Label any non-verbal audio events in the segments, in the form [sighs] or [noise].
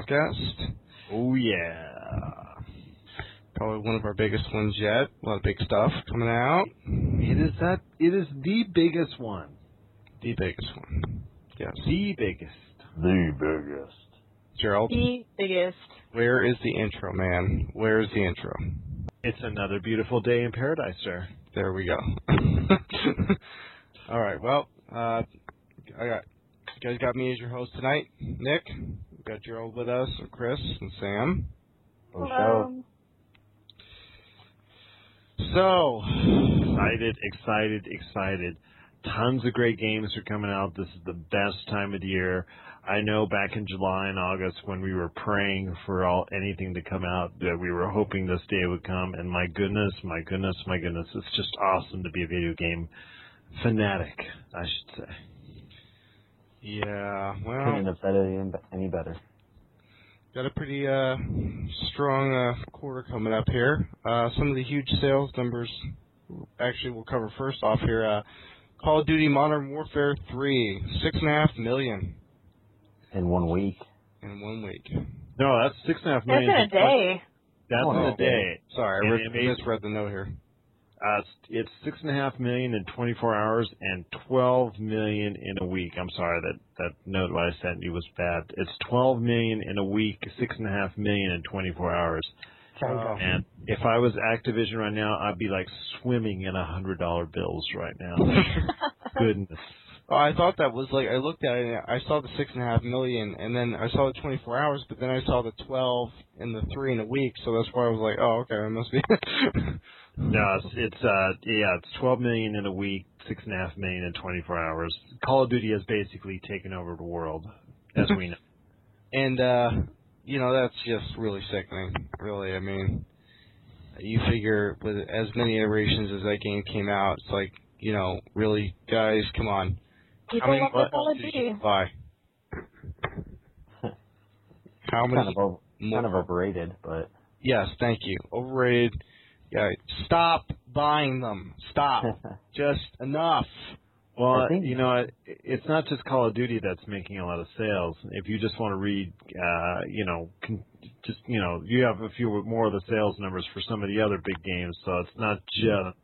Podcast. Oh yeah. Probably one of our biggest ones yet. A lot of big stuff coming out. It is that it is the biggest one. The biggest one. Yes. The biggest. The biggest. Gerald, The biggest. where is the intro, man? Where is the intro? It's another beautiful day in paradise, sir. There we go. [laughs] All right. Well, uh, I got you guys got me as your host tonight, Nick. We got Gerald with us, and Chris, and Sam. Hello. So, Excited, excited, excited. Tons of great games are coming out. This is the best time of the year. I know back in July and August when we were praying for all anything to come out that we were hoping this day would come and my goodness, my goodness, my goodness, it's just awesome to be a video game fanatic, I should say. Yeah. Well, Couldn't have said it any- any better. Got a pretty uh, strong uh, quarter coming up here. Uh, some of the huge sales numbers, actually, we'll cover first off here. Uh, Call of Duty Modern Warfare 3, six and a half million In one week. in one week. No, that's six and a half million. That's in a day. That's Oh, in a day. Sorry, I And read, it made- misread the note here. Uh, it's, it's six and a half million in 24 hours and 12 million in a week. I'm sorry that that note that I sent you was bad. It's 12 million in a week, six and a half million in 24 hours. Oh. And if I was Activision right now, I'd be like swimming in a hundred dollar bills right now. [laughs] Goodness. Oh, I thought that was like I looked at it. and I saw the six and a half million, and then I saw the 24 hours, but then I saw the 12 and the three in a week. So that's why I was like, oh, okay, it must be. [laughs] [laughs] No, it's, it's uh yeah, it's 12 million in a week, six and a half million in 24 hours. Call of Duty has basically taken over the world, as we know. [laughs] And uh you know, that's just really sickening. Really, I mean you figure with as many iterations as that game came out, it's like, you know, really guys, come on. People How many love the Call of Duty. you buy? [laughs] How many Kind of, over, kind of overrated, but Yes, thank you. Overrated. Yeah, stop buying them. Stop. [laughs] Just enough. Well, I think- you know, it, it's not just Call of Duty that's making a lot of sales. If you just want to read, uh, you know, con- just you know, you have a few more of the sales numbers for some of the other big games. So it's not just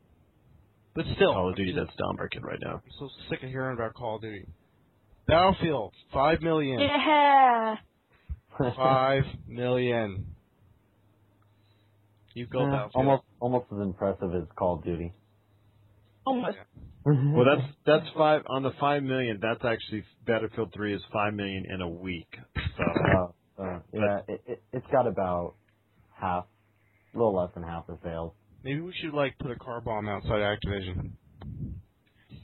But still, Call of Duty that's down market right now. I'm so sick of hearing about Call of Duty. Battlefield, five million. Yeah. [laughs] Five million. You go Battlefield. almost almost as impressive as Call of Duty. Almost. Well, that's that's five on the five million. That's actually Battlefield Three is five million in a week. So uh, uh, yeah, it, it, it's got about half, a little less than half the sales. Maybe we should like put a car bomb outside Activision.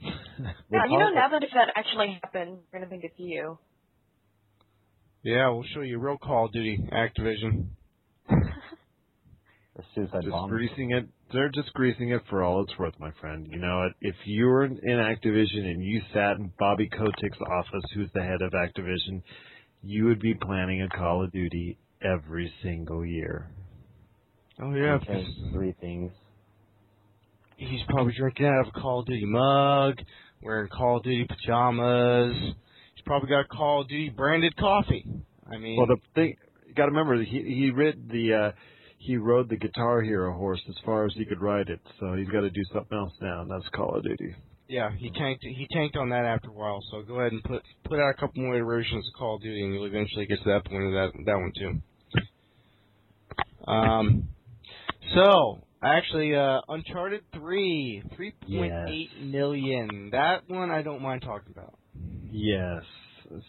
[laughs] Yeah, you know, now that if that actually happened, we're gonna think it's you. Yeah, we'll show you real Call of Duty Activision. [laughs] the suicide just bomb. greasing it. They're just greasing it for all it's worth, my friend. You know, if you're in Activision and you sat in Bobby Kotick's office, who's the head of Activision, you would be planning a Call of Duty every single year. Oh yeah, Okay, three things. he's probably drinking out of a Call of Duty mug, wearing Call of Duty pajamas. He's probably got Call of Duty branded coffee. I mean, Well, the thing you got to remember, he he read the uh, he rode the Guitar Hero horse as far as he could ride it, so he's got to do something else now, and that's Call of Duty. yeah, he tanked he tanked on that after a while. So go ahead and put put out a couple more iterations of Call of Duty, and you'll eventually get to that point of that that one too. Um, so actually, uh, Uncharted three, three point eight million. That one I don't mind talking about. Yes.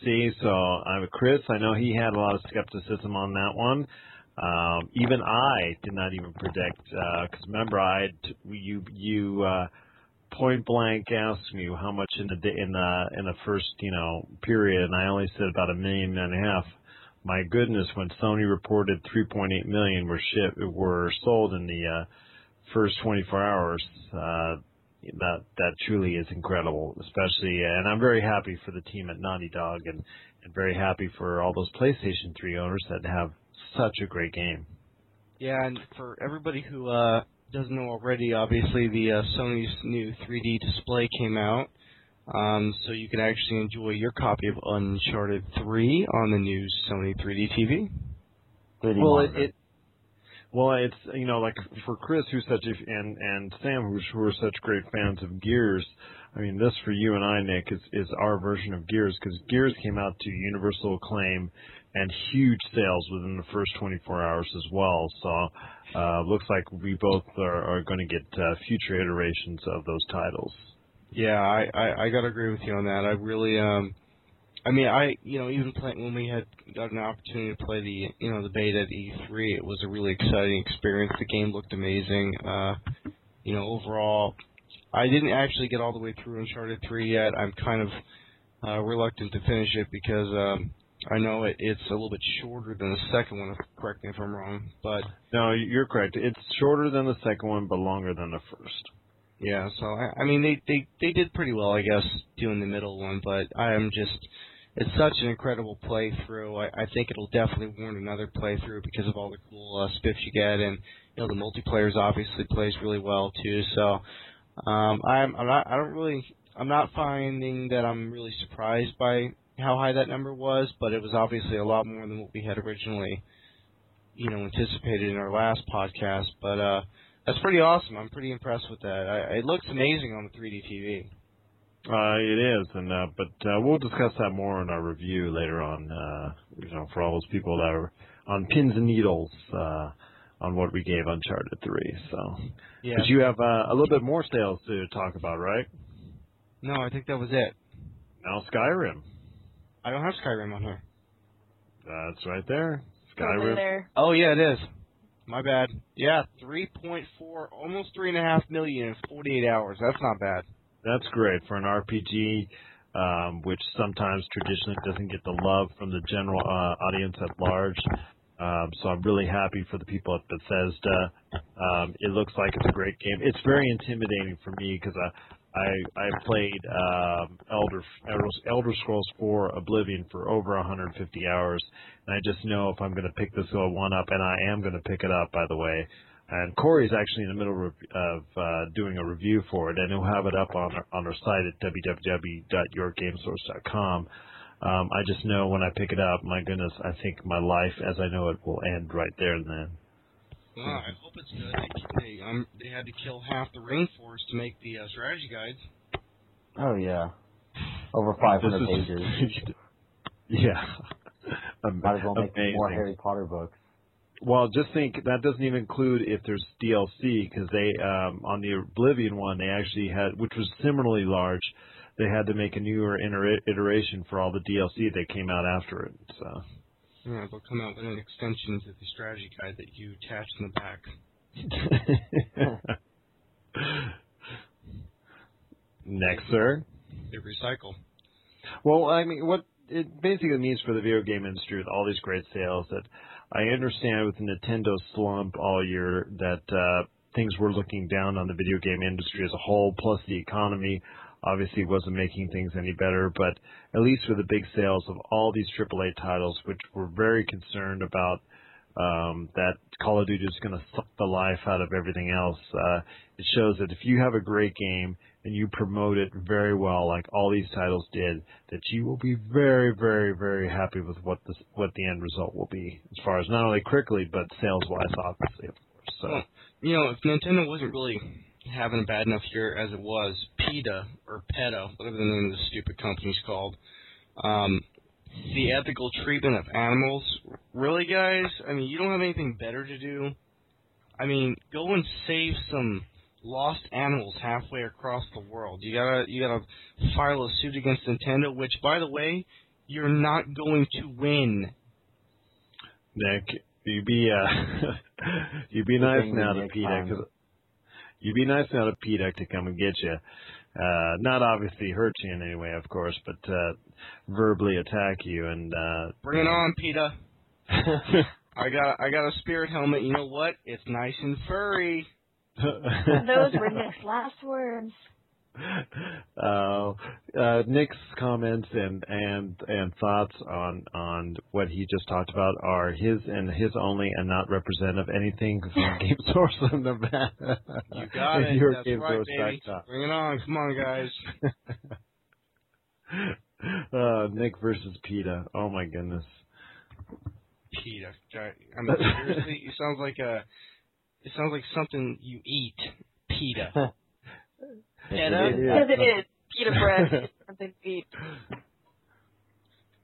See, so I'm a Chris. I know he had a lot of skepticism on that one. Um, even I did not even predict because remember I you you uh, point blank asked me how much in the in the in the first you know period, and I only said about a million and a half. My goodness, when Sony reported 3.8 million were ship were sold in the uh, first 24 hours, uh, that that truly is incredible. Especially, and I'm very happy for the team at Naughty Dog, and and very happy for all those PlayStation 3 owners that have such a great game. Yeah, and for everybody who uh, doesn't know already, obviously the uh, Sony's new 3D display came out. Um, so you can actually enjoy your copy of Uncharted 3 on the new Sony 3D TV. 3D well, it, it well, it's you know like for Chris, who's such a and and Sam, who's who are such great fans of Gears. I mean, this for you and I, Nick, is is our version of Gears because Gears came out to universal acclaim and huge sales within the first 24 hours as well. So, uh, looks like we both are, are going to get uh, future iterations of those titles. Yeah, I, I I gotta agree with you on that. I really um, I mean I you know even play, when we had got an opportunity to play the you know the beta at E3, it was a really exciting experience. The game looked amazing. Uh, you know overall, I didn't actually get all the way through Uncharted 3 yet. I'm kind of uh, reluctant to finish it because um, I know it, it's a little bit shorter than the second one. Correct me if I'm wrong, but No, you're correct. It's shorter than the second one, but longer than the first. Yeah, so I, I mean they, they they did pretty well, I guess, doing the middle one. But I am just, it's such an incredible playthrough. I, I think it'll definitely warrant another playthrough because of all the cool uh, spiffs you get, and you know the multiplayers obviously plays really well too. So um, I'm I'm not I don't really I'm not finding that I'm really surprised by how high that number was, but it was obviously a lot more than what we had originally, you know, anticipated in our last podcast. But uh that's pretty awesome. I'm pretty impressed with that. I, it looks amazing on the 3D TV. Uh, it is, and uh, but uh, we'll discuss that more in our review later on. Uh, you know, for all those people that are on pins and needles uh, on what we gave Uncharted Three. So, Yeah. but you have uh, a little bit more sales to talk about, right? No, I think that was it. Now Skyrim. I don't have Skyrim on here. That's right there. Over Skyrim. there. Oh yeah, it is. My bad. Yeah, 3.4, almost three and a half million in 48 hours. That's not bad. That's great for an RPG, um, which sometimes traditionally doesn't get the love from the general uh, audience at large. Um, so I'm really happy for the people at Bethesda. Um, it looks like it's a great game. It's very intimidating for me because I, I played um, Elder Elder Scrolls 4 Oblivion for over 150 hours, and I just know if I'm going to pick this one up, and I am going to pick it up, by the way. And Corey's actually in the middle of, of uh, doing a review for it, and he'll have it up on our, on our site at www.yourgamesource.com. Um, I just know when I pick it up, my goodness, I think my life as I know it will end right there and then. Well, I hope it's good. They they, um, they had to kill half the rainforest to make the uh, strategy guides. Oh yeah, over 500 pages. [laughs] yeah. [laughs] Am- Might as well make more. Harry Potter books. Well, just think that doesn't even include if there's DLC because they um, on the Oblivion one they actually had, which was similarly large, they had to make a newer iter- iteration for all the DLC that came out after it. So Yeah, they'll come out with an extension to the strategy guide that you attach in the back. Next, sir. They recycle. Well, I mean, what it basically means for the video game industry with all these great sales that I understand with the Nintendo slump all year that uh, things were looking down on the video game industry as a whole, plus the economy obviously wasn't making things any better. But at least with the big sales of all these AAA titles, which were very concerned about um, that Call of Duty is going to suck the life out of everything else. Uh, it shows that if you have a great game and you promote it very well, like all these titles did, that you will be very, very, very happy with what the what the end result will be, as far as not only quickly but sales wise, obviously, of course. So. You know, if Nintendo wasn't really having a bad enough year as it was, PETA or PETA, whatever the name of the stupid company's called, um, the ethical treatment of animals, really, guys? I mean, you don't have anything better to do. I mean, go and save some lost animals halfway across the world. You gotta, you gotta file a suit against Nintendo, which, by the way, you're not going to win. Nick, you'd be uh, [laughs] you be nice now we to make PETA. Time. 'cause- You be nice now to PETA to come and get you. Uh, not obviously hurt you in any way, of course, but uh, verbally attack you and. Uh, Bring it on, PETA. [laughs] I got, I got a spirit helmet. You know what? It's nice and furry. [laughs] Those were Nick's last words. [laughs] uh, uh, Nick's comments and and and thoughts on on what he just talked about are his and his only, and not representative of anything [laughs] from Game Source of Nevada. You got [laughs] it. Your That's Game right, Source baby. Bring it on. Come on, guys. uh, Nick versus PETA. Oh my goodness. PETA. I mean, seriously, it sounds like a. It sounds like something you eat. PETA. PETA? It is. Because it is. Pita bread. [laughs] Something beef.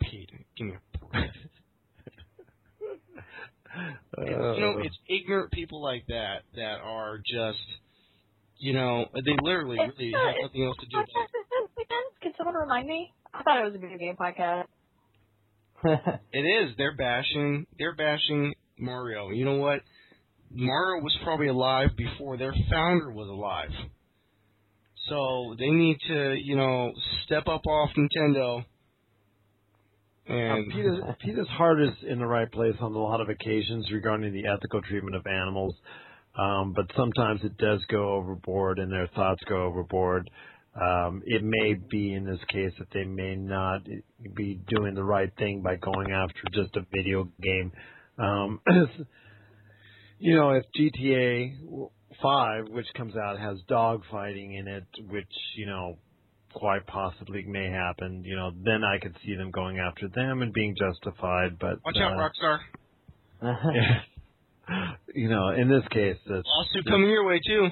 PETA. Give me a break. Uh, [laughs] you know, it's ignorant people like that that are just, you know, they literally really have nothing else to do. But Podcast is this weekend? Can someone remind me? I thought it was a video game podcast. [laughs] it is. They're bashing. They're bashing Mario. You know what? Mario was probably alive before their founder was alive. So they need to, you know, step up off Nintendo. And PETA's, PETA's heart is in the right place on a lot of occasions regarding the ethical treatment of animals, um, but sometimes it does go overboard and their thoughts go overboard. Um, it may be in this case that they may not be doing the right thing by going after just a video game. Um, [clears throat] you know, if GTA 5, which comes out, has dog fighting in it, which, you know, quite possibly may happen, you know, then I could see them going after them and being justified. But watch out, uh, Rockstar. [laughs] you know, in this case, it's Lawsuit coming your way too.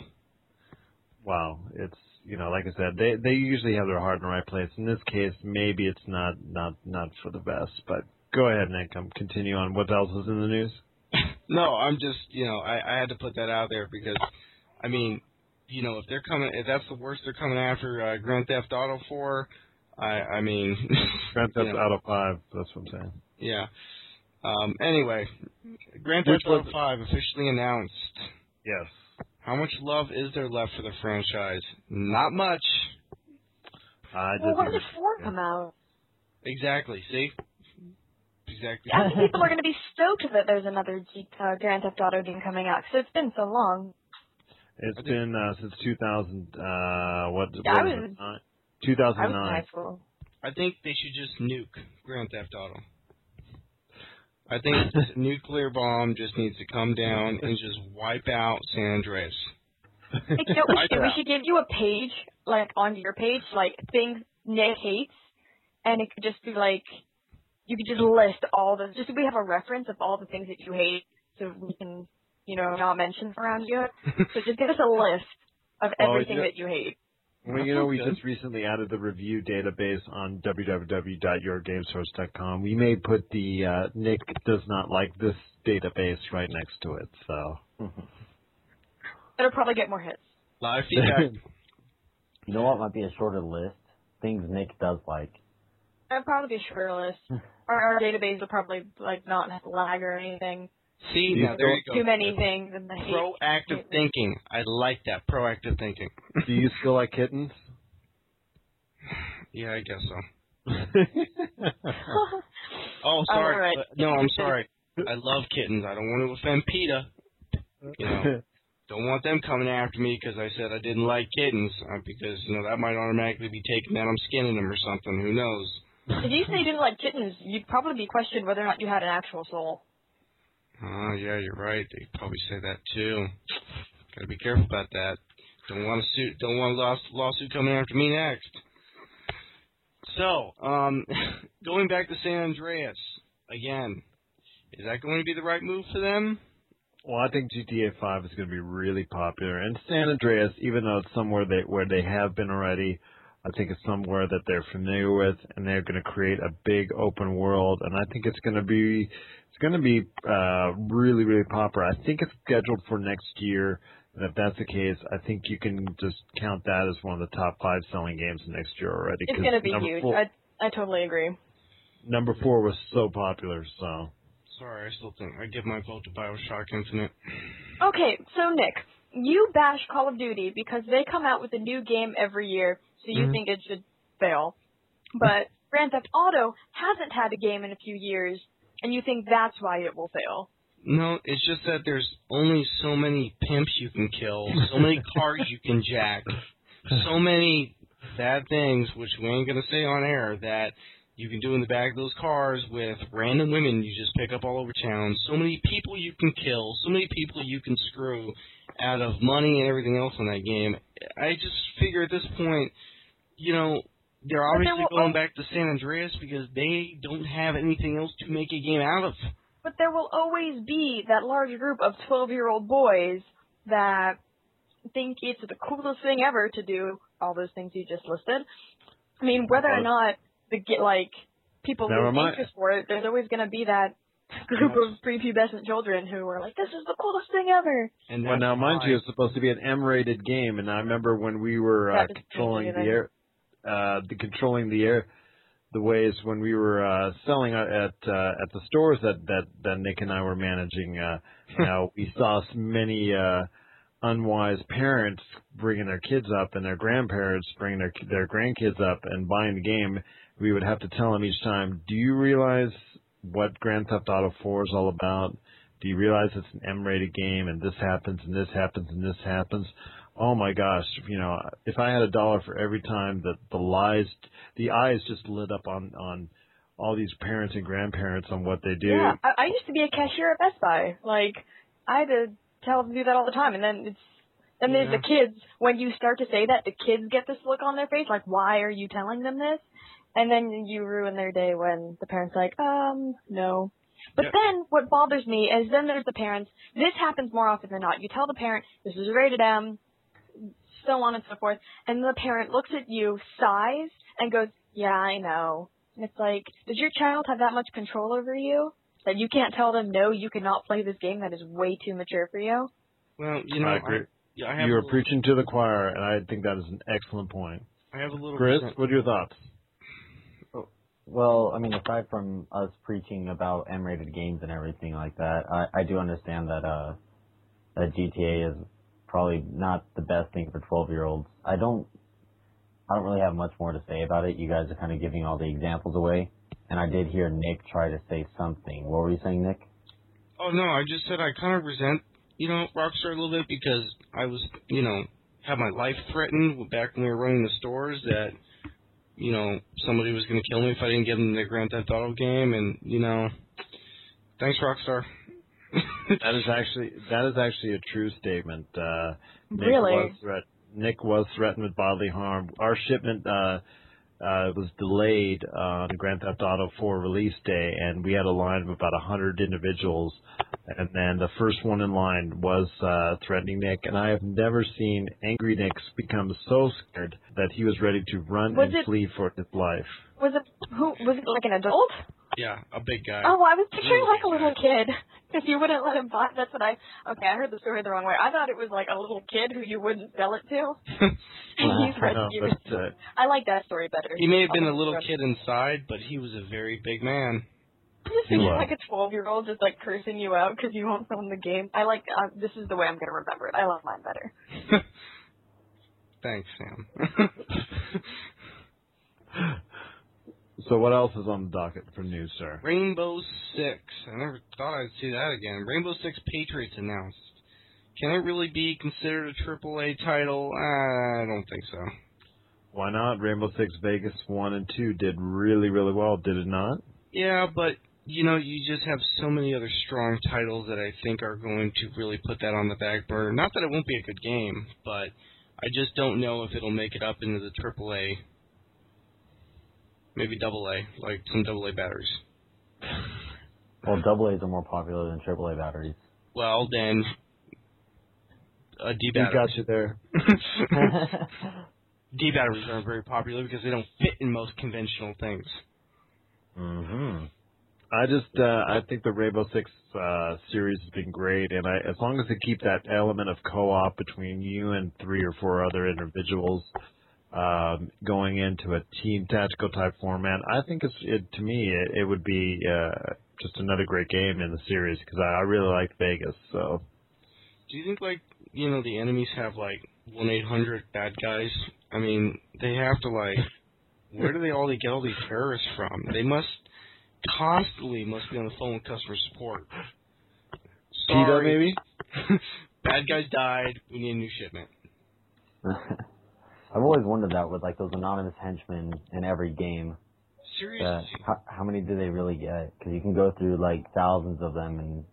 wow, it's you know, like I said, they they usually have their heart in the right place. In this case, maybe it's not not not for the best. But go ahead, Nick. I'm continue on. What else is in the news? No, I'm just, you know, I, I had to put that out there because, I mean, you know, if they're coming, if that's the worst they're coming after uh, Grand Theft Auto for, I, I mean, [laughs] Grand Theft you know, Auto Five. That's what I'm saying. Yeah. Um. Anyway, Grand Theft Auto was- Five officially announced. Yes. How much love is there left for the franchise? Not much. I Well, when did 4 come out? Exactly. See. Exactly. I think people are going to be stoked that there's another G- uh, Grand Theft Auto game coming out because it's been so long. It's been uh, since 2000. Uh, what? Yeah, what I was was- it? Nine- I was in 2009. high school. I think they should just nuke Grand Theft Auto. I think a nuclear bomb just needs to come down and just wipe out San Andreas. Like, you know, we should, we should give you a page, like, on your page, like, things Nick hates, and it could just be like, you could just list all the, just so we have a reference of all the things that you hate, so we can, you know, not mention around you. So just give us a list of Well, everything yeah. that you hate. Well, you know, we Good. just recently added the review database on www.yourgamesource.com. We may put the uh, Nick does not like this database right next to it. So It'll probably get more hits. Live feedback. [laughs] you know what might be a shorter list? Things Nick does like. It'll probably be a. Our, our database will probably, like, not have lag or anything. See, You now there you go. Too many things in the hate. Proactive hate thinking. I like that. Proactive thinking. do you still like kittens? yeah, I guess so. [laughs] Oh, sorry. All right. Uh, no, I'm sorry. I love kittens. I don't want to offend PETA. You know, [laughs] don't want them coming after me because I said I didn't like kittens. Uh, because you know that might automatically be taken that I'm skinning them or something. Who knows? If you say you didn't like kittens, you'd probably be questioned whether or not you had an actual soul. Oh yeah, you're right. They probably say that too. Gotta be careful about that. Don't want a suit. Don't want a loss, lawsuit coming after me next. So, um, [laughs] going back to San Andreas again, is that going to be the right move for them? Well, I think GTA 5 is going to be really popular, and San Andreas, even though it's somewhere they where they have been already, I think it's somewhere that they're familiar with, and they're going to create a big open world, and I think it's going to be it's going to be uh, really really popular. I think it's scheduled for next year, and if that's the case, I think you can just count that as one of the top five selling games next year already. It's gonna be huge. Four, I I totally agree. number four was so popular, so. Sorry, I still think I give my vote to Bioshock Infinite. Okay, so Nick, you bash Call of Duty because they come out with a new game every year, so you Mhm. think it should fail. But Grand Theft Auto hasn't had a game in a few years, and you think that's why it will fail. No, it's just that there's only so many pimps you can kill, so many [laughs] cars you can jack, so many bad things, which we ain't gonna say on air, that you can do in the back of those cars with random women you just pick up all over town. So many people you can kill, so many people you can screw out of money and everything else in that game. I just figure at this point, you know, they're But there obviously will going al- back to San Andreas because they don't have anything else to make a game out of. But there will always be that large group of 12 year old boys that think it's the coolest thing ever to do all those things you just listed. I mean, whether or not the get like people Never lose mind. interest for it, there's always going to be that group of prepubescent children who are like, "This is the coolest thing ever." And Well, now, mind why- you, it's supposed to be an M-rated game, and I remember when we were uh, controlling the confusing. air, uh, the controlling the air, the ways when we were uh, selling at uh, at the stores that that that Nick and I were managing. Uh, [laughs] you know, we saw many uh, unwise parents bringing their kids up, and their grandparents bringing their their grandkids up and buying the game. We would have to tell them each time, "Do you realize what Grand Theft Auto 4 is all about?" do you realize it's an M-rated game and this happens and this happens and this happens? Oh my gosh, you know, if I had a dollar for every time that the lies, the eyes just lit up on on all these parents and grandparents on what they do. Yeah, I, I used to be a cashier at Best Buy. Like, I had to tell them to do that all the time, and then it's then there's the kids. When you start to say that, the kids get this look on their face, like, "Why are you telling them this?" And then you ruin their day when the parents like, "Um, no." But Yep. then what bothers me is then there's the parents. This happens more often than not. You tell the parent this is rated M, so on and so forth, and the parent looks at you, sighs, and goes, "Yeah, I know." And it's like, does your child have that much control over you that you can't tell them no, you cannot play this game that is way too mature for you? Well, you know, I agree. yeah, I have You a are little, preaching to the choir, and I think that is an excellent point. I have a little. Chris, resent- what are your thoughts? Well, I mean, aside from us preaching about M-rated games and everything like that, I, I do understand that uh, that GTA is probably not the best thing for 12-year-olds. I don't, I don't really have much more to say about it. You guys are kind of giving all the examples away, and I did hear Nick try to say something. What were you saying, Nick? Oh no, I just said I kind of resent, you know, Rockstar a little bit because I was, you know, had my life threatened back when we were running the stores that, you know, somebody was going to kill me if I didn't give them the Grand Theft Auto game, and you know, thanks Rockstar. That is actually that is actually a true statement. Uh, Nick Really? was threat- Nick was threatened with bodily harm. Our shipment uh, uh, was delayed on Grand Theft Auto 4 release day, and we had a line of about 100 individuals. And then the first one in line was uh, threatening Nick, and I have never seen angry Nick become so scared that he was ready to run Was and it- flee for his life. Was it who was it like an adult? Yeah, a big guy. Oh, I was picturing Really like a little kid. [laughs] If you wouldn't let him buy, that's what I. Okay, I heard the story the wrong way. I thought it was like a little kid who you wouldn't sell it to. [laughs] [laughs] and he's I know, but uh, I like that story better. he may have been a I'll little kid inside, but he was a very big man. I'm just He was. like a 12 year old just like cursing you out because you won't film the game. I like. Uh, this is the way I'm gonna remember it. I love mine better. Thanks, Sam. So what else is on the docket for news, sir? Rainbow Six. I never thought I'd see that again. Rainbow Six Patriots announced. Can it really be considered a AAA title? Uh, I don't think so. Why not? Rainbow Six Vegas 1 and 2 did really, really well, did it not? Yeah, but you know, you just have so many other strong titles that I think are going to really put that on the back burner. Not that it won't be a good game, but I just don't know if it'll make it up into the AAA, maybe double A, like some double A batteries. Well, double A's are more popular than triple A batteries. Well, then, a D We battery. got you there. [laughs] D batteries aren't very popular because they don't fit in most conventional things. hmm I just, uh, I think the Rainbow Six uh, series has been great, and I, as long as they keep that element of co-op between you and three or four other individuals, um, going into a team tactical type format, I think it's, it, to me, it, it would be uh, just another great game in the series because I, I really like Vegas. So Do you think like you know the enemies have like one eight hundred bad guys? I mean, they have to like [laughs] where do they all get all these terrorists from? They must constantly must be on the phone with customer support. Sorry, maybe. [laughs] bad guys died. We need a new shipment. [laughs] I've always wondered that with like those anonymous henchmen in every game. Seriously, That how, how many do they really get? Because you can go through like thousands of them, and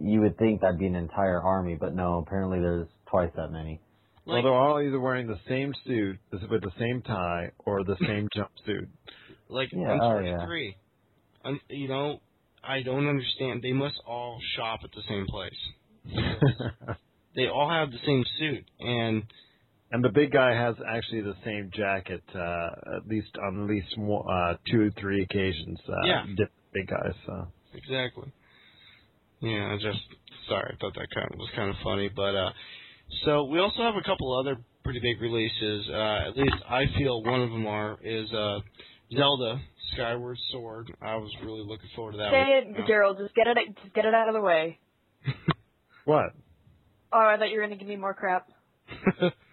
you would think that'd be an entire army, but no. Apparently, there's twice that many. well, they're all either wearing the same suit with the same tie or the same [laughs] jumpsuit. Like Yeah, oh, yeah. Uncharted Three, Un- you know, I don't understand. They must all shop at the same place. [laughs] They all have the same suit, and and the big guy has actually the same jacket, uh, at least on at least more, uh, two or three occasions. Uh, Yeah. different big guys. So. Exactly. Yeah, I just sorry, I thought that kind of was kind of funny, but uh so we also have a couple other pretty big releases. Uh at least I feel one of them are is uh Zelda Skyward Sword. I was really looking forward to that Say one. it, Gerald. Just get it. Just get it out of the way. [laughs] What? Oh, I thought you were gonna give me more crap. [laughs]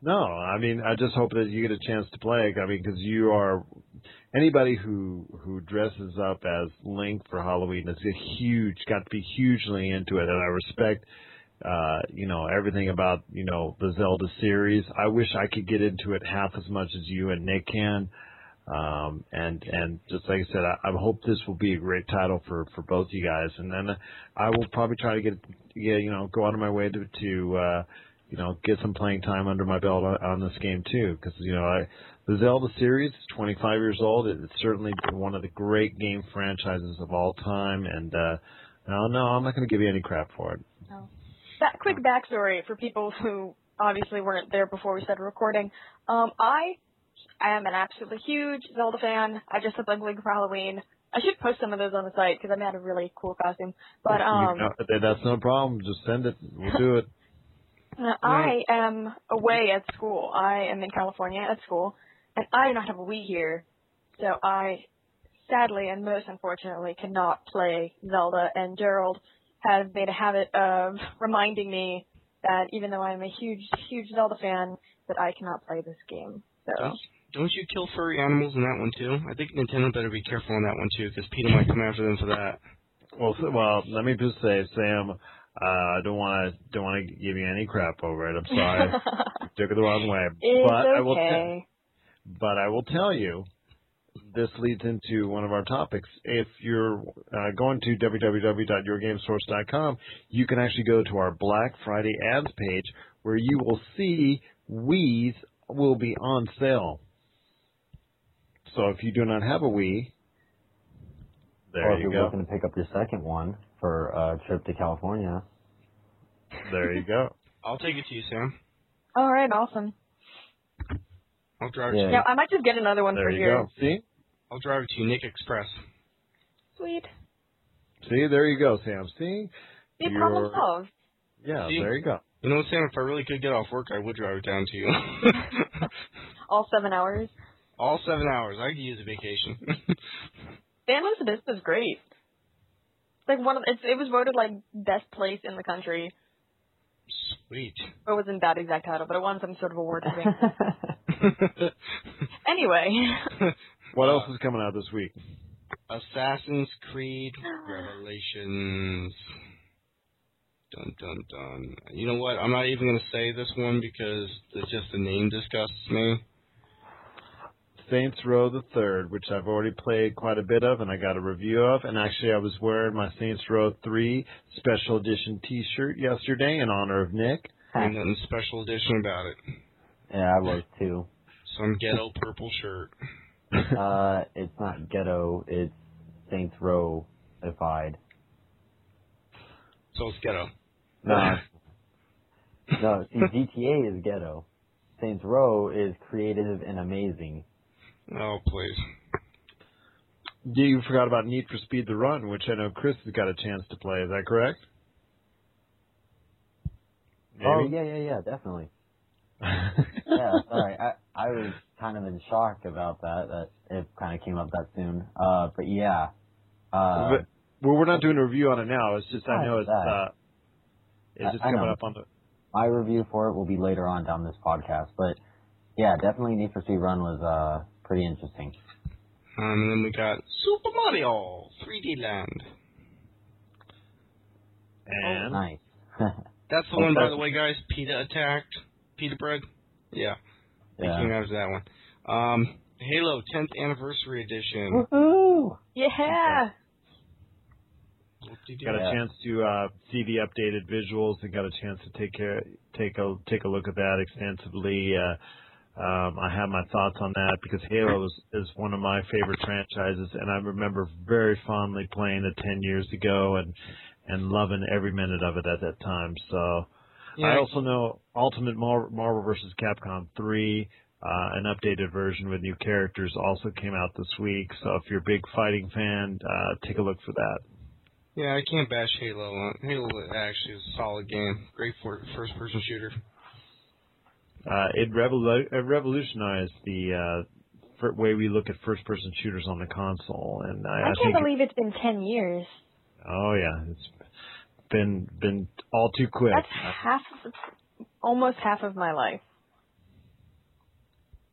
No, I mean, I just hope that you get a chance to play. I mean, because you are anybody who who dresses up as Link for Halloween is a huge, got to be hugely into it, and I respect, uh, you know, everything about you know the Zelda series. I wish I could get into it half as much as you and Nick can. Um, and and just like I said, I, I hope this will be a great title for for both you guys. And then I will probably try to get get you know go out of my way to to uh, you know, get some playing time under my belt on, on this game too, because you know, I, the Zelda series, is 25 years old, it's certainly one of the great game franchises of all time, and uh, no, no, I'm not going to give you any crap for it. That quick backstory for people who obviously weren't there before we started recording. Um, I am an absolutely huge Zelda fan. I just look like Link for Halloween. I should post some of those on the site because I made a really cool costume. But You um, know, that's no problem. Just send it. We'll do it. Uh, I am away at school. I am in California at school, and I do not have a Wii here, so I sadly and most unfortunately cannot play Zelda. And Gerald has made a habit of reminding me that even though I'm a huge, huge Zelda fan, that I cannot play this game. So Don't, don't you kill furry animals in that one too? I think Nintendo better be careful on that one too, because PETA might come after them for that. Well, so, well, let me just say, Sam, uh, I don't want to don't want to give you any crap over it. I'm [laughs] sorry, took it the wrong way. it's but I will tell. But I will tell you, this leads into one of our topics. If you're uh, going to www.yourgamesource.com, you can actually go to our Black Friday ads page where you will see Wii's will be on sale. So if you do not have a Wii, there or if you you're go. looking to pick up your second one for a trip to California. There you go. [laughs] I'll take it to you, Sam. All right, awesome. I'll drive Yeah. it. To you. Yeah, I might just get another one There for you here. go. See? I'll drive it to you, Nick Express. Sweet. See, there you go, Sam. See? See, You're- problem solved. Yeah, See? there you go. You know what, Sam? If I really could get off work, I would drive it down to you. [laughs] All seven hours. All seven hours. I could use a vacation. [laughs] San Luis Obispo is great. Like one of it's, it was voted like best place in the country. Sweet. It wasn't that exact title, but it won some sort of award. I think. [laughs] anyway, [laughs] What else is coming out this week? Assassin's Creed Revelations. Dun dun dun. You know what? I'm not even gonna say this one because it's just the name disgusts me. Saints Row the Third, which I've already played quite a bit of, and I got a review of. And actually, I was wearing my Saints Row Three Special Edition T-shirt yesterday in honor of Nick. Ain't nothing special edition about it. yeah, I was too. Some ghetto purple shirt. [laughs] Uh, it's not ghetto. It's Saints Row ified. So it's ghetto. No, [laughs] no. See, GTA is ghetto. Saints Row is creative and amazing. Oh please. You forgot about Need for Speed the Run, which I know Chris has got a chance to play. Is that correct? Oh yeah, yeah, yeah, definitely. [laughs] yeah, sorry. I I was kind of in shock about that. That it kind of came up that soon. Uh, but yeah. Uh, But- well, we're not doing a review on it now. It's just I Oh, know it's that. uh, it's just I- I coming know. up on the. my review for it will be later on down this podcast. But yeah, definitely Need for Speed Run was uh pretty interesting. Um, and then we got Super Mario 3D Land. And Nice. [laughs] That's the one, by the way, guys. PETA attacked. PETA bread. Yeah, they came yeah. out of that one. Um, Halo 10th Anniversary Edition. Woohoo! yeah. Little got a chance to uh, see the updated visuals and got a chance to take care, take a take a look at that extensively. Uh, um, I have my thoughts on that because Halo is, is one of my favorite franchises, and I remember very fondly playing it ten years ago and and loving every minute of it at that time. So Yeah, I also know Ultimate Mar- Marvel vs. Capcom 3, uh, an updated version with new characters, also came out this week. So if you're a big fighting fan, uh, take a look for that. yeah, I can't bash Halo. Halo actually is a solid game. Great for first-person shooter. Uh, it, revolu- it revolutionized the uh, way we look at first-person shooters on the console, and I, I I can't think, believe it's been ten years. oh yeah, it's been been all too quick. That's half, of, almost half of my life.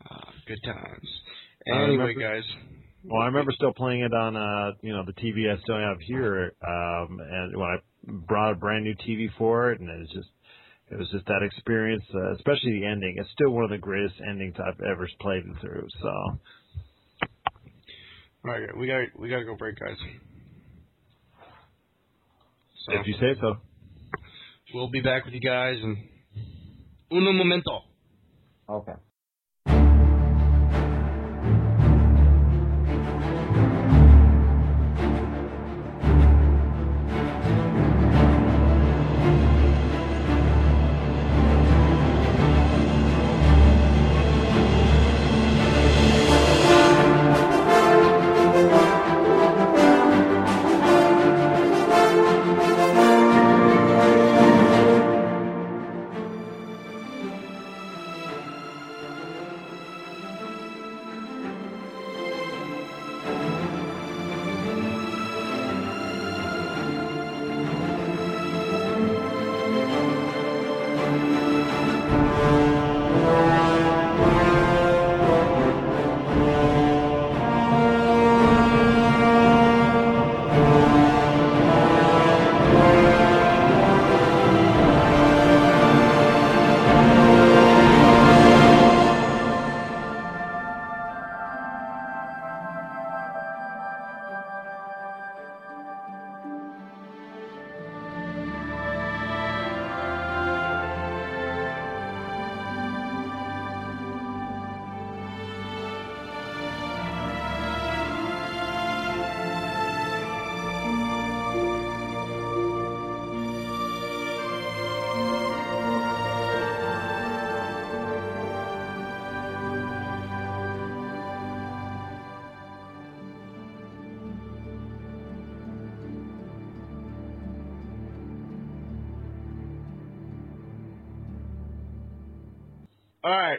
Uh, good times. Anyway, remember- guys. Well, I remember still playing it on, uh, you know, the TV I still have here, um, and when I brought a brand new TV for it, and it was just, it was just that experience, uh, especially the ending. It's still one of the greatest endings I've ever played through. So, All right, we got we got to go break, guys. So if you say so. we'll be back with you guys in uno momento. Okay.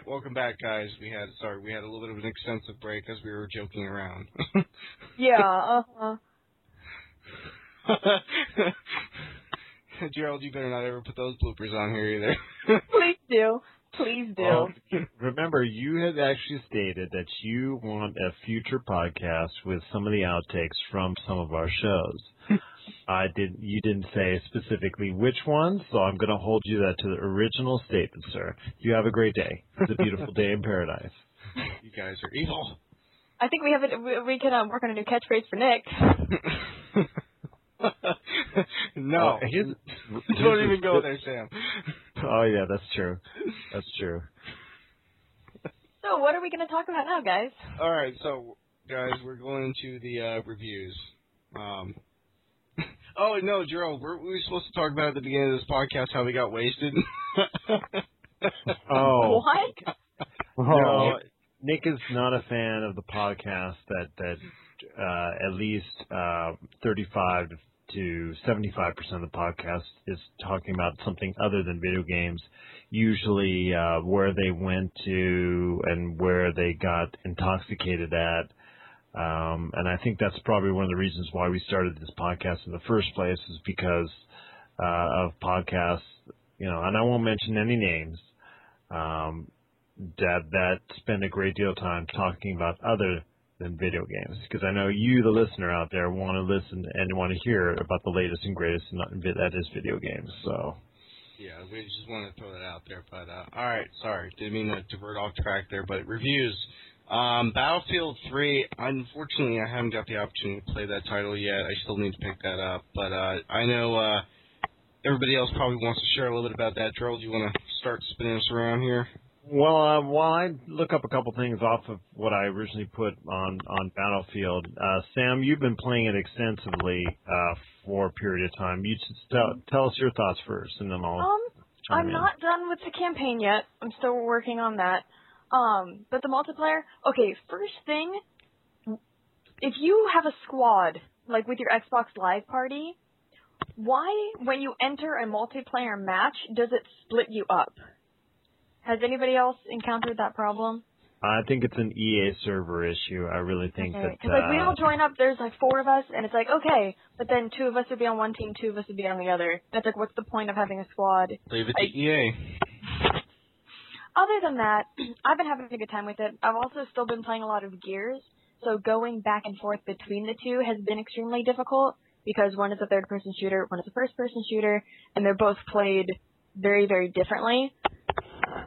Welcome back, guys. We had sorry, we had a little bit of an extensive break as we were joking around. [laughs] Yeah. Uh-huh. [laughs] Gerald, you better not ever put those bloopers on here either. [laughs] Please do. Please do. Well, remember, you had actually stated that you want a future podcast with some of the outtakes from some of our shows. I did. You didn't say specifically which ones, so I'm going to hold you that to the original statement, sir. You have a great day. It's a beautiful day in paradise. [laughs] you guys are evil. I think we have it. We, we can uh, work on a new catchphrase for Nick. [laughs] no, Uh, his- [laughs] don't even go there, Sam. Oh yeah, that's true. That's true. So, what are we going to talk about now, guys? All right, so guys, we're going to the uh, reviews. Um, oh no, Gerald, were we were supposed to talk about at the beginning of this podcast how we got wasted? Oh [laughs] What? no, Nick is not a fan of the podcast that that uh, at least uh, 35 to 75 percent of the podcast is talking about something other than video games. Usually, uh, where they went to and where they got intoxicated at. Um, and I think that's probably one of the reasons why we started this podcast in the first place is because uh, of podcasts, you know, and I won't mention any names, um, that that spend a great deal of time talking about other than video games. Because I know you, the listener out there, want to listen and want to hear about the latest and greatest, and that is video games. So, yeah, we just wanted to throw that out there. But uh, all right, sorry, didn't mean to divert off track there. But reviews. Um, Battlefield 3, unfortunately, I haven't got the opportunity to play that title yet. I still need to pick that up. But uh, I know uh, everybody else probably wants to share a little bit about that. Joel, do you want to start spinning us around here? Well, uh, while I look up a couple things off of what I originally put on on Battlefield, uh, Sam, you've been playing it extensively uh, for a period of time. You just tell, tell us your thoughts first, and then I'll. Um, I'm in. not done with the campaign yet. I'm still working on that. Um, but the multiplayer, okay, first thing, if you have a squad, like with your Xbox Live party, why, when you enter a multiplayer match, does it split you up? Has anybody else encountered that problem? I think it's an EA server issue. I really think that. Because like we uh, all join up, there's like four of us, and it's like okay, but then two of us would be on one team, two of us would be on the other. And it's like, what's the point of having a squad? Leave it to I- EA. Other than that, [clears throat] I've been having a good time with it. I've also still been playing a lot of Gears, so going back and forth between the two has been extremely difficult because one is a third-person shooter, one is a first-person shooter, and they're both played very, very differently.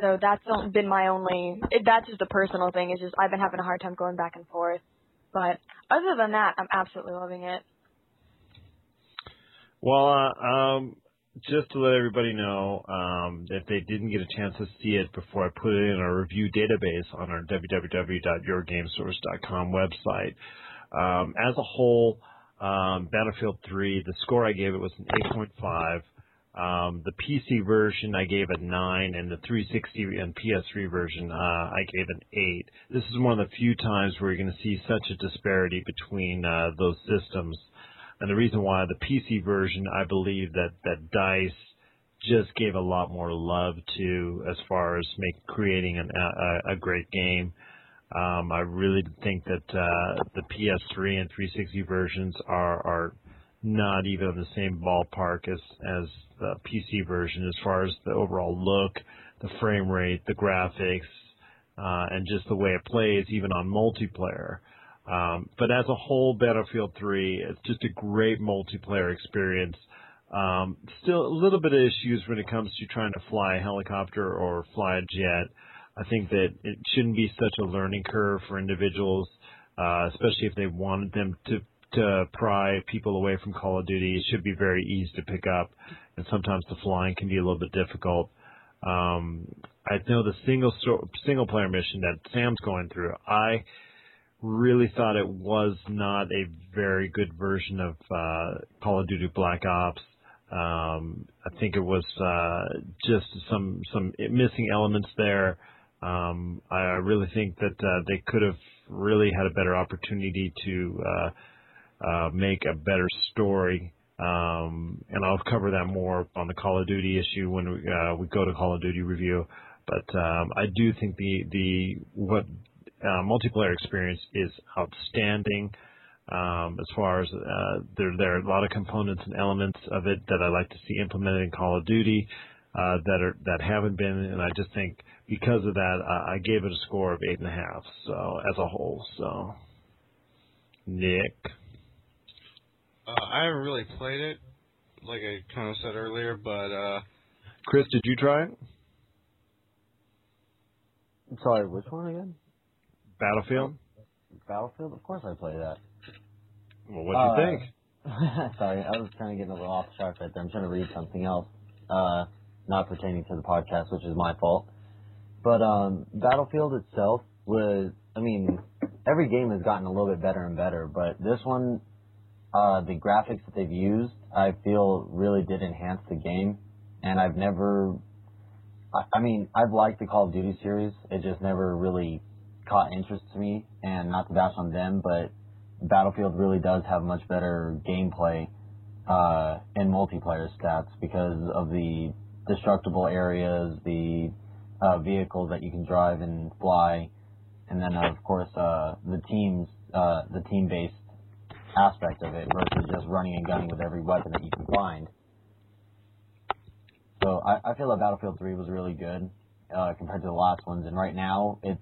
So that's been my only. It, that's just a personal thing. It's just I've been having a hard time going back and forth. But other than that, I'm absolutely loving it. Well, uh, um, just to let everybody know, um, if they didn't get a chance to see it before I put it in our review database on our www.yourgamesource.com website, um, as a whole, um, Battlefield 3, the score I gave it was an 8.5. Um, the PC version I gave a 9, and the 360 and PS3 version uh, I gave an 8. This is one of the few times where you're going to see such a disparity between uh, those systems. And the reason why the PC version, I believe that that Dice just gave a lot more love to as far as make creating an, a, a great game. Um, I really think that uh, the PS3 and 360 versions are are not even in the same ballpark as as the PC version as far as the overall look, the frame rate, the graphics, uh, and just the way it plays, even on multiplayer. Um, but as a whole, Battlefield 3, it's just a great multiplayer experience. Um, still a little bit of issues when it comes to trying to fly a helicopter or fly a jet. I think that it shouldn't be such a learning curve for individuals, uh, especially if they wanted them to to pry people away from Call of Duty. It should be very easy to pick up, and sometimes the flying can be a little bit difficult. Um, I know the single single player mission that Sam's going through. I really thought it was not a very good version of uh, Call of Duty Black Ops. Um, I think it was uh, just some some missing elements there. Um, I really think that uh, they could have really had a better opportunity to uh, uh, make a better story. Um, and I'll cover that more on the Call of Duty issue when we, uh, we go to Call of Duty review. But um, I do think the the what uh, multiplayer experience is outstanding. Um, as far as uh, there, there are a lot of components and elements of it that I like to see implemented in Call of Duty uh, that are that haven't been, and I just think because of that, I, I gave it a score of eight and a half. So as a whole, so Nick, Uh, I haven't really played it, like I kind of said earlier, but uh, Chris, did you try it? Sorry, which one again? Battlefield. Battlefield? Of course I play that. Well, what do you Uh, think? [laughs] Sorry, I was kind of getting a little off track right there. I'm trying to read something else, uh, not pertaining to the podcast, which is my fault. But um, Battlefield itself was, I mean, every game has gotten a little bit better and better, but this one, uh, the graphics that they've used, I feel really did enhance the game, and I've never, I mean, I've liked the Call of Duty series. It just never really caught interest to me, and not to bash on them, but Battlefield really does have much better gameplay uh, and multiplayer stats because of the destructible areas, the uh, vehicles that you can drive and fly, and then of course uh, the teams, uh, the team-based aspect of it versus just running and gunning with every weapon that you can find. So I, I feel that Battlefield 3 was really good uh, compared to the last ones, and right now it's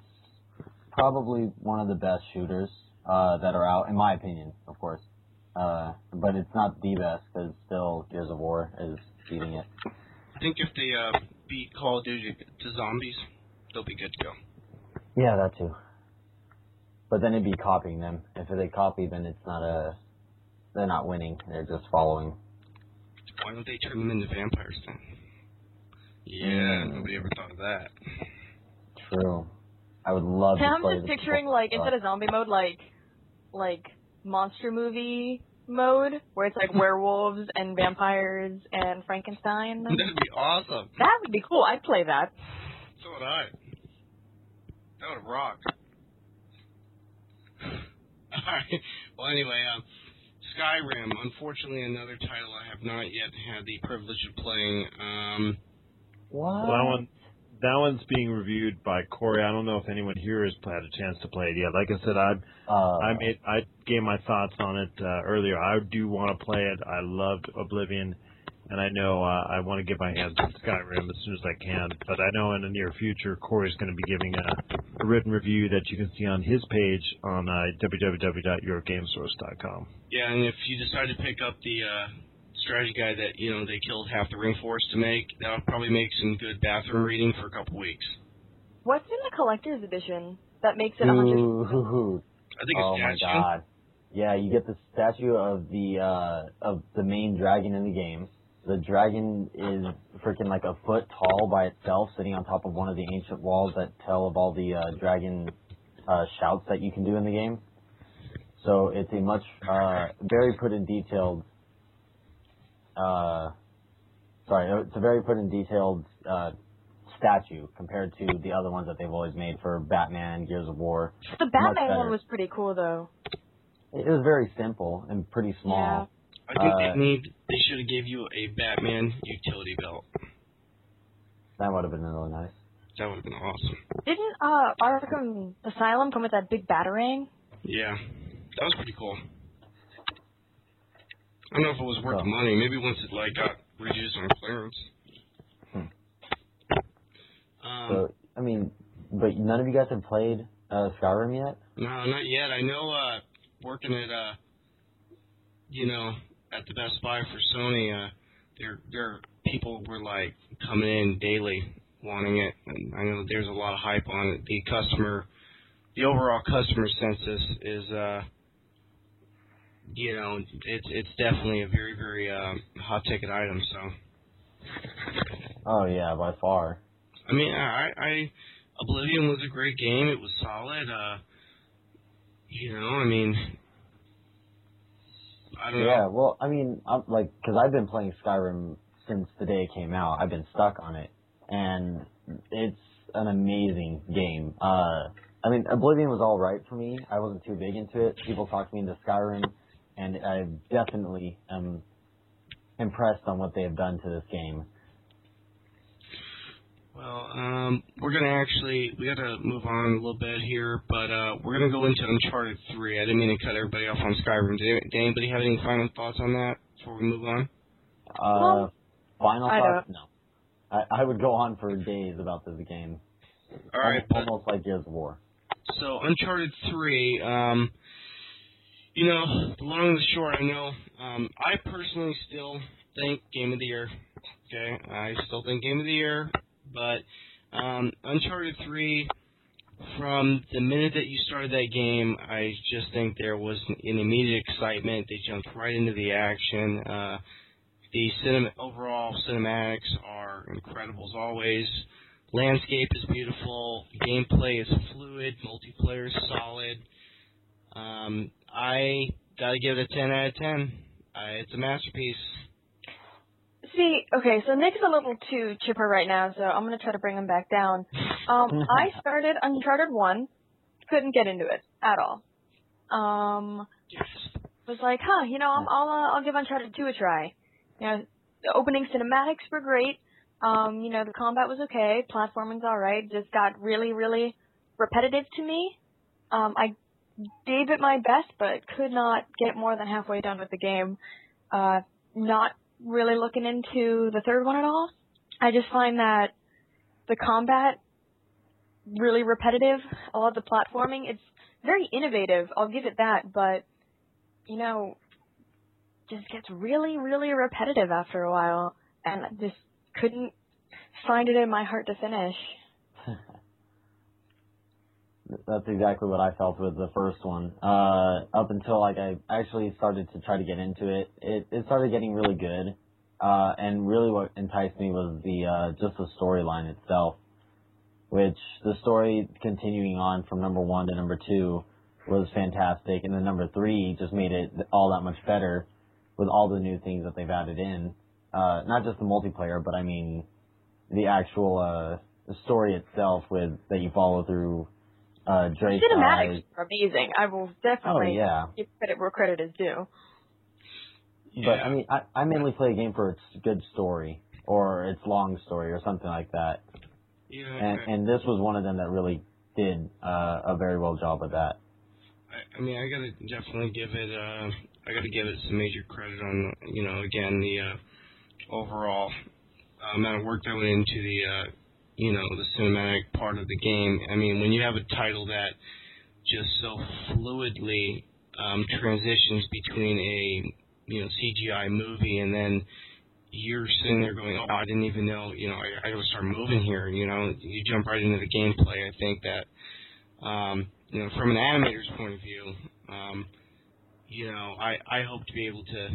probably one of the best shooters uh, that are out, in my opinion, of course. Uh, but it's not the best because still Gears of War is beating it. I think if they uh, beat Call of Duty to zombies, they'll be good to go. Yeah, that too. but then it'd be copying them. If they copy, then it's not a. They're not winning. They're just following. Why don't they turn them into vampires then? Yeah, Mm. nobody ever thought of that. True. I would love And to play I'm play just this picturing before- like instead of zombie mode, like like monster movie mode, where it's like [laughs] werewolves and vampires and Frankenstein. That'd be awesome. That would be cool. I'd play that. So would I. That would rock. [laughs] Alright. Well, anyway, um, Skyrim, unfortunately, another title I have not yet had the privilege of playing. Um, What? That one, that one's being reviewed by Corey. I don't know if anyone here has had a chance to play it yet. Like I said, I Uh, I made I gave my thoughts on it uh, earlier. I do want to play it. I loved Oblivion, and I know uh, I want to get my hands on Skyrim as soon as I can. But I know in the near future, Corey's going to be giving a, a written review that you can see on his page on uh, www.yourgamesource.com. yeah, and if you decide to pick up the uh, strategy guide that you know they killed half the ring force to make, that'll probably make some good bathroom reading for a couple weeks. What's in the collector's edition that makes it a hundred? Ooh, I think it's oh my god. Yeah, you get the statue of the uh of the main dragon in the game. The dragon is freaking like a foot tall by itself, sitting on top of one of the ancient walls that tell of all the uh, dragon uh, shouts that you can do in the game. So it's a much uh, very put in detailed. Uh, sorry, it's a very put in detailed uh, statue compared to the other ones that they've always made for Batman, Gears of War. The Batman one was pretty cool though. It was very simple and pretty small. Yeah. I think Uh, they need. They should have gave you a Batman utility belt. That would have been really nice. That would have been awesome. Didn't uh Arkham Asylum come with that big batarang? Yeah, that was pretty cool. I don't know if it was worth Oh. the money. Maybe once it like got reduced on clearance. Hmm. Um, So I mean, but none of you guys have played uh, Skyrim yet. no, not yet. I know. Uh, working at uh, you know, at the Best Buy for Sony, uh, there there people were like coming in daily wanting it, and I know there's a lot of hype on it. The customer, the overall customer census is uh. You know, it's it's definitely a very very um, hot ticket item. So, Oh yeah, by far. I mean, I, I Oblivion was a great game. It was solid. Uh, you know, I mean, I don't Yeah, know. well, I mean, I'm, like, because I've been playing Skyrim since the day it came out. I've been stuck on it, and it's an amazing game. Uh, I mean, Oblivion was all right for me. I wasn't too big into it. People talked me into Skyrim, and I definitely am impressed on what they have done to this game. Well, um, we're gonna actually we got to move on a little bit here, but uh, we're gonna go into Uncharted Three. I didn't mean to cut everybody off on Skyrim. Did, did anybody have any final thoughts on that before we move on? Uh, Well, final I thoughts? No. I, I would go on for days about this game. All right, Almost, but almost like Gears of War. So Uncharted Three, um, you know, the long and the short, I know. Um, I personally still think Game of the Year. Okay, I still think Game of the Year, but um, Uncharted Three, from the minute that you started that game, I just think there was an immediate excitement. They jumped right into the action. Uh, the cinema, overall cinematics are incredible as always. Landscape is beautiful. Gameplay is fluid. Multiplayer is solid. Um, I gotta give it a 10 out of 10. Uh, it's a masterpiece. See, okay, so Nick's a little too chipper right now, so I'm gonna try to bring him back down. Um, I [laughs] started Uncharted One, couldn't get into it at all. Um, was like, huh, you know, I'm, I'll uh, I'll give Uncharted Two a try. You know, the opening cinematics were great. Um, you know, the combat was okay, platforming's all right. Just got really, really repetitive to me. Um, I gave it my best, but could not get more than halfway done with the game. Uh, not really looking into the third one at all. I just find that the combat really repetitive. All of the platforming, it's very innovative. I'll give it that, but you know, just gets really, really repetitive after a while, and I just couldn't find it in my heart to finish. [laughs] that's exactly what I felt with the first one. Uh, up until like I actually started to try to get into it, it it started getting really good. Uh, and really what enticed me was the uh, just the storyline itself, which the story continuing on from number one to number two was fantastic, and then number three just made it all that much better with all the new things that they've added in. Uh, not just the multiplayer, but I mean the actual uh, the story itself with that you follow through uh, Drake's Cinematics eyes. are amazing. I will Oh definitely yeah, give credit where credit is due. but I mean I, I mainly play a game for its good story or its long story or something like that, Yeah, and and this was one of them that really did uh, a very well job with that. I, I mean, I gotta definitely give it. Uh, I gotta give it some major credit on, you know, again the uh, overall uh, amount of work that went into the, uh, you know, the cinematic part of the game. I mean, when you have a title that just so fluidly um, transitions between a, you know, CGI movie and then you're sitting there going, oh, I didn't even know, you know, I, I gotta start moving here. You know, you jump right into the gameplay. I think that, um, you know, from an animator's point of view, um, you know, I I hope to be able to,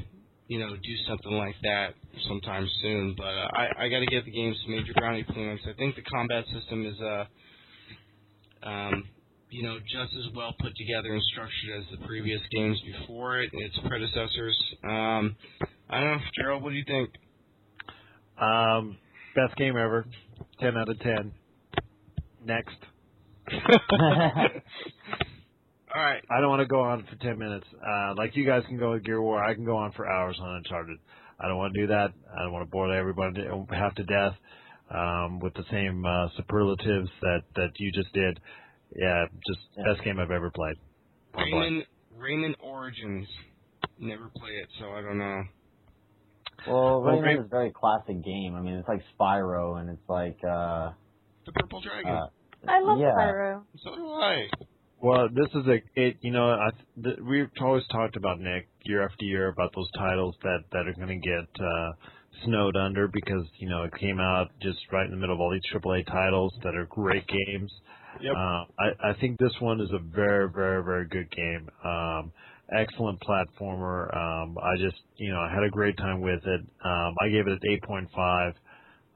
you know, do something like that sometime soon. But uh, I I got to get the game some major brownie points. I think the combat system is uh, um, you know, just as well put together and structured as the previous games before it, its predecessors. Um, I don't know, Gerald, what do you think? Um, best game ever. Ten out of ten. Next. [laughs] [laughs] All right. I don't want to go on for ten minutes. Uh, like you guys can go with Gear War, I can go on for hours on Uncharted. I don't want to do that. I don't want to bore everybody half to death um, with the same uh, superlatives that that you just did. Yeah, just Yeah. best game I've ever played. Point blank. Rayman, Rayman Origins. Never play it, so I don't know. Well, Well, Rayman Ray- is a very classic game. I mean, it's like Spyro, and it's like, uh, The Purple Dragon. uh I love yeah. Spyro. so do I. Well, this is a it. You know, I th- we've always talked about Nick year after year about those titles that that are going to get uh, snowed under because you know it came out just right in the middle of all these AAA titles that are great games. Yep. Uh, I I think this one is a very very very good game. Um, excellent platformer. Um, I just you know I had a great time with it. Um, I gave it an eight point five.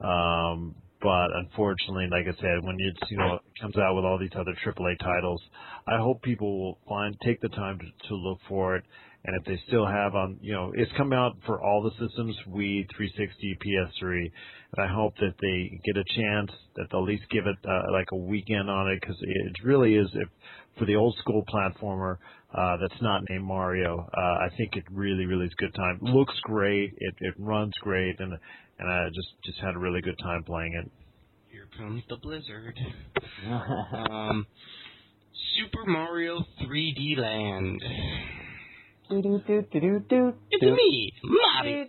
Um, but unfortunately, like I said, when it's you know comes out with all these other AAA titles, I hope people will find take the time to, to look for it. And if they still have on, you know, it's come out for all the systems, Wii, 360, PS3, and I hope that they get a chance that they'll at least give it uh, like a weekend on it because it really is if for the old school platformer uh, that's not named Mario. Uh, I think it really, really is good time. Looks great, it it runs great, and and I just just had a really good time playing it. Here comes the blizzard. [laughs] um, Super Mario 3D Land. It's me, Mario.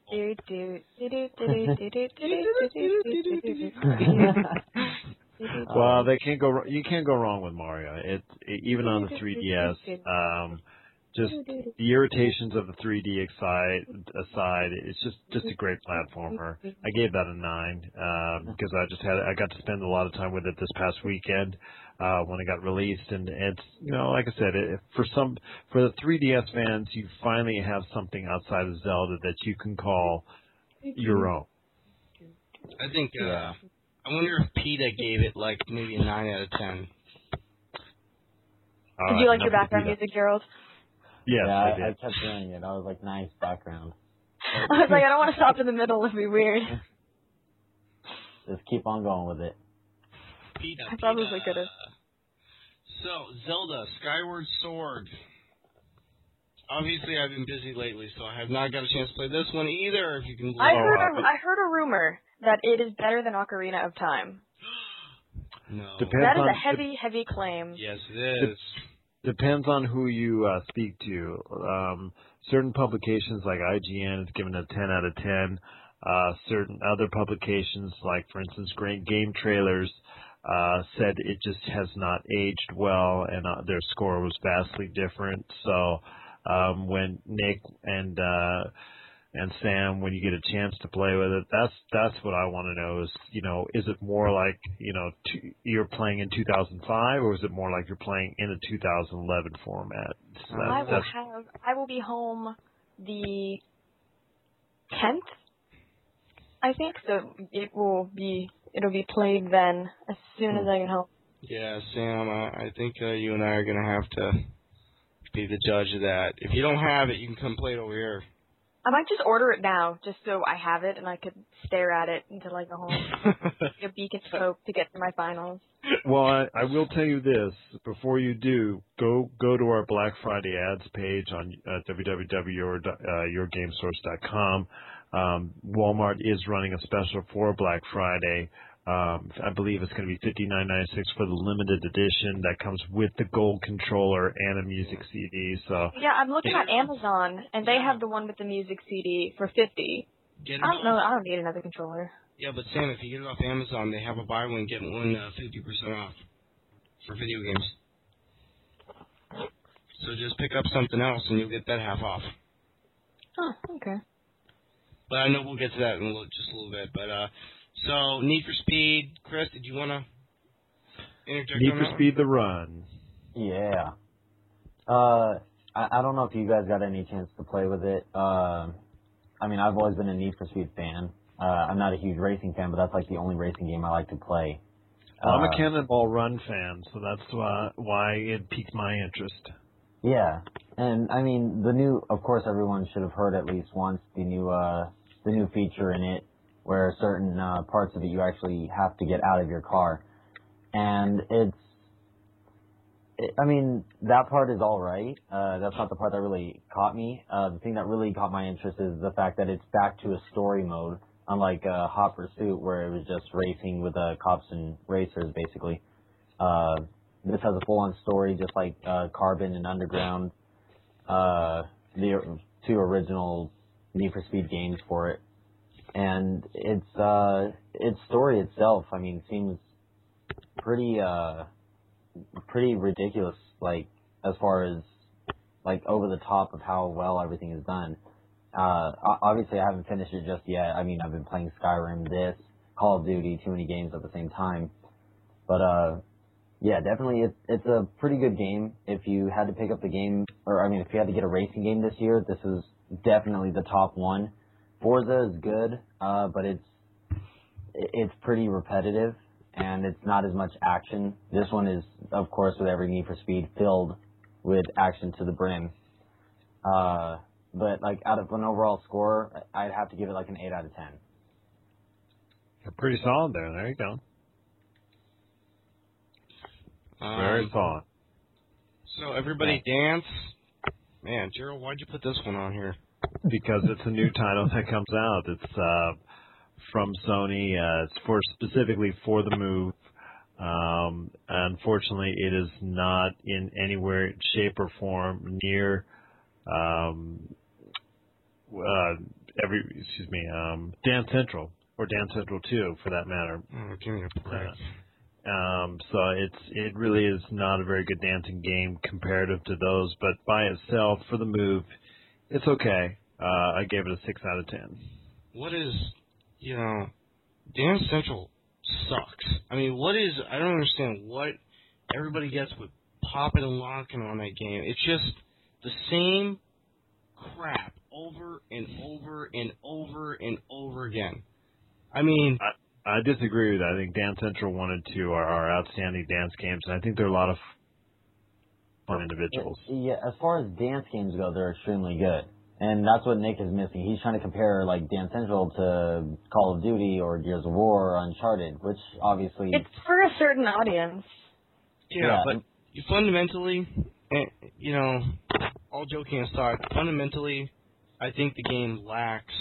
well, they can't go. You can't go wrong with Mario. It, it even on the 3DS. Um, just the irritations of the 3D aside, aside, it's just just a great platformer. I gave that a nine um, because I just had I got to spend a lot of time with it this past weekend uh, when it got released, and it's you know like I said, it, for some for the 3DS fans, you finally have something outside of Zelda that you can call your own. I think, uh, I wonder if PETA gave it like maybe a 9 out of 10. All Did right, you like your background music, Gerald? Yes, yeah, I I, I kept hearing it. I was like, nice background. [laughs] I was like, I don't want to stop in the middle. It'd be weird. [laughs] Just keep on going with it. PETA. I probably PETA. could've. So, Zelda, Skyward Sword. Obviously, I've been busy lately, so I have not got a chance to play this one either. If you can I heard a, I heard a rumor that it is better than Ocarina of Time. [gasps] No. Depends That is on a heavy, heavy claim. Yes, it is. Depends on who you uh, speak to. Um, certain publications like IGN has given a 10 out of 10. Uh, certain other publications, like for instance, Great Game Trailers, uh, said it just has not aged well, and uh, their score was vastly different. So um, when Nick and uh, and Sam, when you get a chance to play with it, that's that's what I want to know. Is you know, is it more like you know two, you're playing in 2005, or is it more like you're playing in a 2011 format? So that, I will have. I will be home the 10th, I think. So it will be. It'll be played then as soon as hmm. I get home. Yeah, Sam. I, I think uh, you and I are gonna have to be the judge of that. If you don't have it, you can come play it over here. I might just order it now, just so I have it and I could stare at it until I go home. a beacon scope to get to my finals. Well, I, I will tell you this: before you do, go go to our Black Friday ads page on uh, www.yourgamesource.com. Um, Walmart is running a special for Black Friday. Um, I believe it's going to be fifty nine ninety six for the limited edition that comes with the gold controller and a music CD. So yeah, I'm looking at Amazon and they have the one with the music CD for fifty. Get I don't know. I don't need another controller. Yeah, but Sam, if you get it off Amazon, they have a buy one get one uh, fifty uh, percent off for video games. So just pick up something else and you'll get that half off. Oh, okay. But I know we'll get to that in a little, just a little bit. But uh, so Need for Speed, Chris, did you want to interject? Need for Speed, the run. Yeah. Uh, I, I don't know if you guys got any chance to play with it. Uh, I mean, I've always been a Need for Speed fan. Uh, I'm not a huge racing fan, but that's like the only racing game I like to play. Well, I'm a uh, Cannonball Run fan, so that's why, why it piqued my interest. Yeah, and I mean the new. Of course, everyone should have heard at least once the new uh, the new feature in it where certain uh, parts of it you actually have to get out of your car, and it's. It, I mean, that part is all right. Uh, that's not the part that really caught me. Uh, the thing that really caught my interest is the fact that it's back to a story mode, unlike uh, Hot Pursuit, where it was just racing with uh, cops and racers, basically. Uh, this has a full-on story, just like uh, Carbon and Underground, uh, the two original Need for Speed games for it and its uh its story itself i mean seems pretty uh pretty ridiculous like as far as like over the top of how well everything is done. Uh obviously i haven't finished it just yet. I mean i've been playing skyrim this call of duty too many games at the same time. But uh yeah definitely it's it's a pretty good game. If you had to pick up the game or i mean if you had to get a racing game this year this is definitely the top one Forza is good, uh, but it's it's pretty repetitive and it's not as much action. This one is, of course, with every Need for Speed, filled with action to the brim. Uh, but like out of an overall score, I'd have to give it like an eight out of ten. You're pretty solid there. There you go. Um, Very solid. So everybody dance. Man, Gerald, why'd you put this one on here? Because it's a new title that comes out. It's uh, from Sony. Uh, it's for specifically for the Move. Um, unfortunately, it is not in anywhere, shape, or form near um, uh, every. Excuse me, um, Dance Central or Dance Central Two, for that matter. Oh, give me a break. Uh, um, so it's it really is not a very good dancing game comparative to those, but by itself for the move, it's okay. Uh, I gave it a six out of ten. What is, you know, Dance Central sucks. I mean, what is? I don't understand what everybody gets with popping and locking on that game. It's just the same crap over and over and over and over again. I mean, I, I disagree with that. I think Dance Central one and two are, are outstanding dance games, and I think there are a lot of fun individuals. Yeah, as far as dance games go, they're extremely good. And that's what Nick is missing. He's trying to compare like Dance Central to Call of Duty or Gears of War or Uncharted, which obviously it's for a certain audience. Yeah, yeah. but you fundamentally, eh, you know, all joking aside, fundamentally, I think the game lacks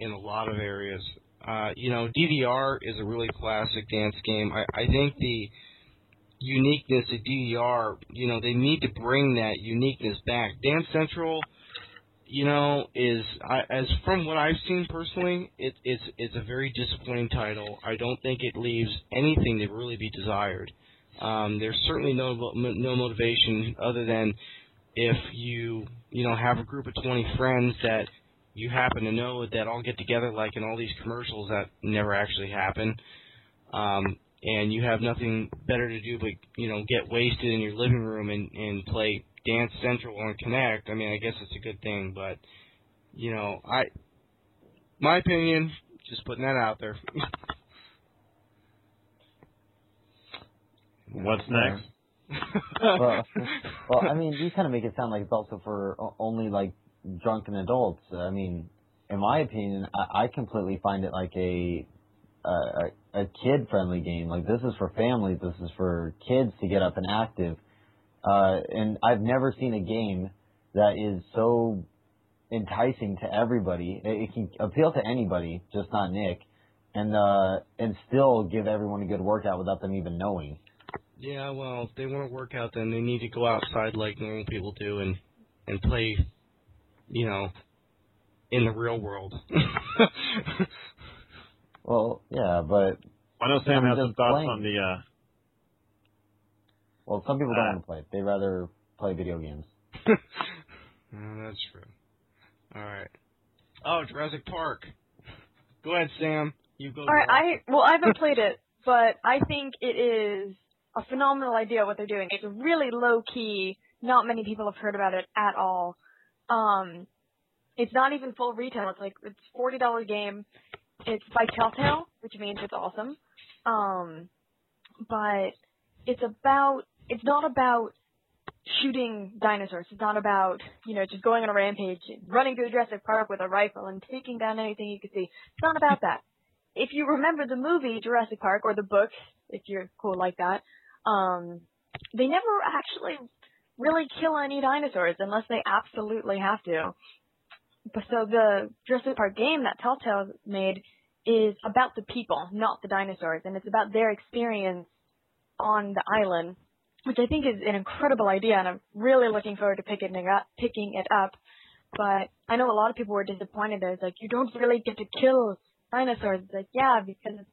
in a lot of areas. Uh, you know, DDR is a really classic dance game. I, I think the uniqueness of DDR, you know, they need to bring that uniqueness back. Dance Central, you know, is I, as from what I've seen personally, it, it's it's a very disappointing title. I don't think it leaves anything to really be desired. Um, there's certainly no no motivation other than if you you know have a group of 20 friends that you happen to know that all get together like in all these commercials that never actually happen. Um, and you have nothing better to do but you know get wasted in your living room and and play Dance Central on Kinect, I mean, I guess it's a good thing, but you know, I my opinion, just putting that out there. [laughs] What's next? well, [laughs] well, I mean, you kind of make it sound like it's also for only like drunken adults. I mean, in my opinion, I, I completely find it like a a, a kid friendly game. Like this is for families. This is for kids to get up and active. Uh, and I've never seen a game that is so enticing to everybody. It, it can appeal to anybody, just not Nick, and uh, and still give everyone a good workout without them even knowing. yeah, well, if they want to work out, then they need to go outside like normal people do and and play, you know, in the real world. [laughs] Well, yeah, but I know Sam has some thoughts playing. on the. Uh, well, some people don't Uh, want to play. It. They rather play video games. [laughs] Oh, that's true. All right. Oh, Jurassic Park. Go ahead, Sam. You go. All right, girl. I well, I haven't played it, but I think it is a phenomenal idea what they're doing. It's really low key. Not many people have heard about it at all. Um, it's not even full retail. It's like it's forty dollar game. It's by Telltale, which means it's awesome. Um, but it's about it's not about shooting dinosaurs. It's not about you know just going on a rampage, running through Jurassic Park with a rifle and taking down anything you can see. It's not about that. If you remember the movie Jurassic Park or the books, if you're cool like that, um, they never actually really kill any dinosaurs unless they absolutely have to. So the Jurassic Park game that Telltale made is about the people, not the dinosaurs, and it's about their experience on the island, which I think is an incredible idea, and I'm really looking forward to picking it up. Picking it up, but I know a lot of people were disappointed. That it's like you don't really get to kill dinosaurs. It's like yeah, because it's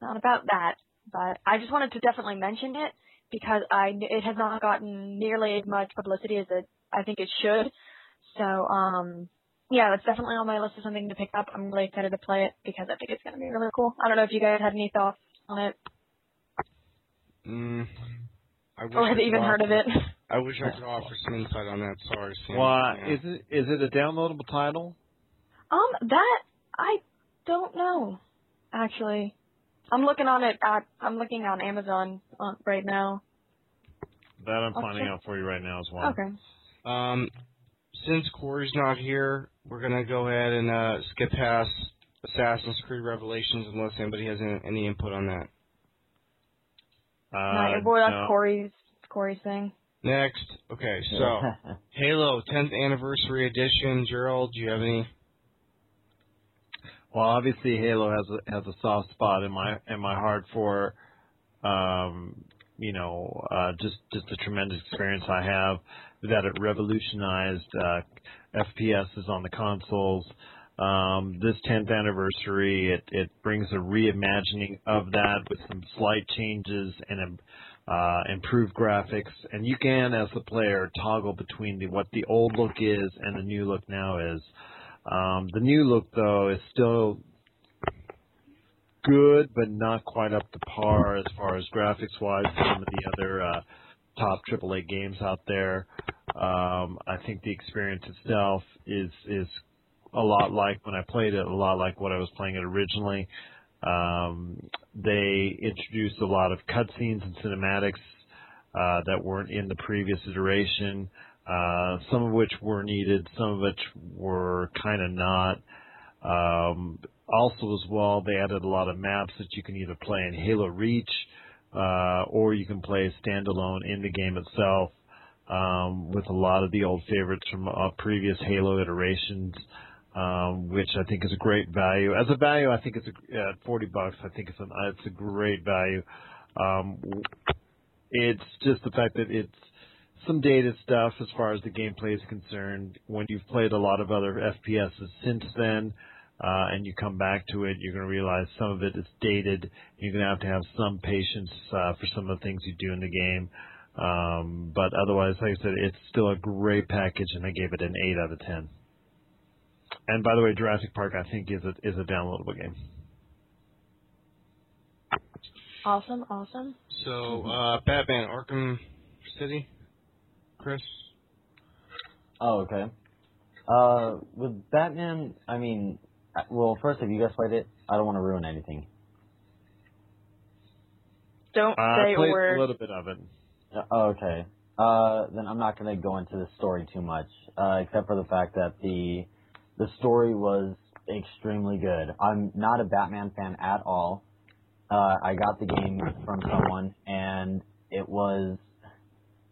not about that. But I just wanted to definitely mention it because I it has not gotten nearly as much publicity as it I think it should. So um yeah, that's definitely on my list of something to pick up. I'm really excited to play it because I think it's gonna be really cool. I don't know if you guys had any thoughts on it Mm, I wish or I have could even heard of it. I wish I could offer some insight on that. Sorry, Sam. well, Yeah. is it is it a downloadable title? Um, that I don't know. Actually, I'm looking on it at I'm looking on Amazon uh, right now. That I'm I'll finding check. out for you right now as well. Okay. Um, since Corey's not here, we're gonna go ahead and uh, skip past Assassin's Creed Revelations unless anybody has any, any input on that. Uh, Not your boy, that's no. Corey's Corey's thing. Next, okay, so [laughs] Halo 10th Anniversary Edition. Gerald, do you have any? Well, obviously Halo has a has a soft spot in my in my heart for, um, you know, uh, just just a tremendous experience I have that it revolutionized uh, FPSs on the consoles. Um, this 10th anniversary, it it brings a reimagining of that with some slight changes and uh, improved graphics, and you can, as the player, toggle between the what the old look is and the new look now is. Um, the new look, though, is still good, but not quite up to par as far as graphics wise some of the other uh, top AAA games out there. Um, I think the experience itself is is a lot like when I played it, a lot like what I was playing it originally. Um, they introduced a lot of cutscenes and cinematics uh, that weren't in the previous iteration. Uh, some of which were needed, some of which were kind of not. Um, also, as well, they added a lot of maps that you can either play in Halo Reach uh, or you can play standalone in the game itself um, with a lot of the old favorites from uh, previous Halo iterations, um, which I think is a great value. As a value, I think it's a, at 40 bucks. I think it's an, it's a great value. Um, it's just the fact that it's some dated stuff as far as the gameplay is concerned. When you've played a lot of other FPSs since then, uh, and you come back to it, you're going to realize some of it is dated. You're going to have to have some patience uh, for some of the things you do in the game. Um, but otherwise, like I said, it's still a great package, and I gave it an 8 out of 10. And by the way, Jurassic Park I think is a is a downloadable game. Awesome, awesome. So, uh, Batman Arkham City, Chris. Oh, okay. Uh, with Batman, I mean, well, first, have you guys played it? I don't want to ruin anything. Don't Uh, say I a played word. a little bit of it. Uh, oh, okay. Uh, then I'm not going to go into the story too much, uh, except for the fact that the the story was extremely good. I'm not a Batman fan at all. Uh, I got the game from someone, and it was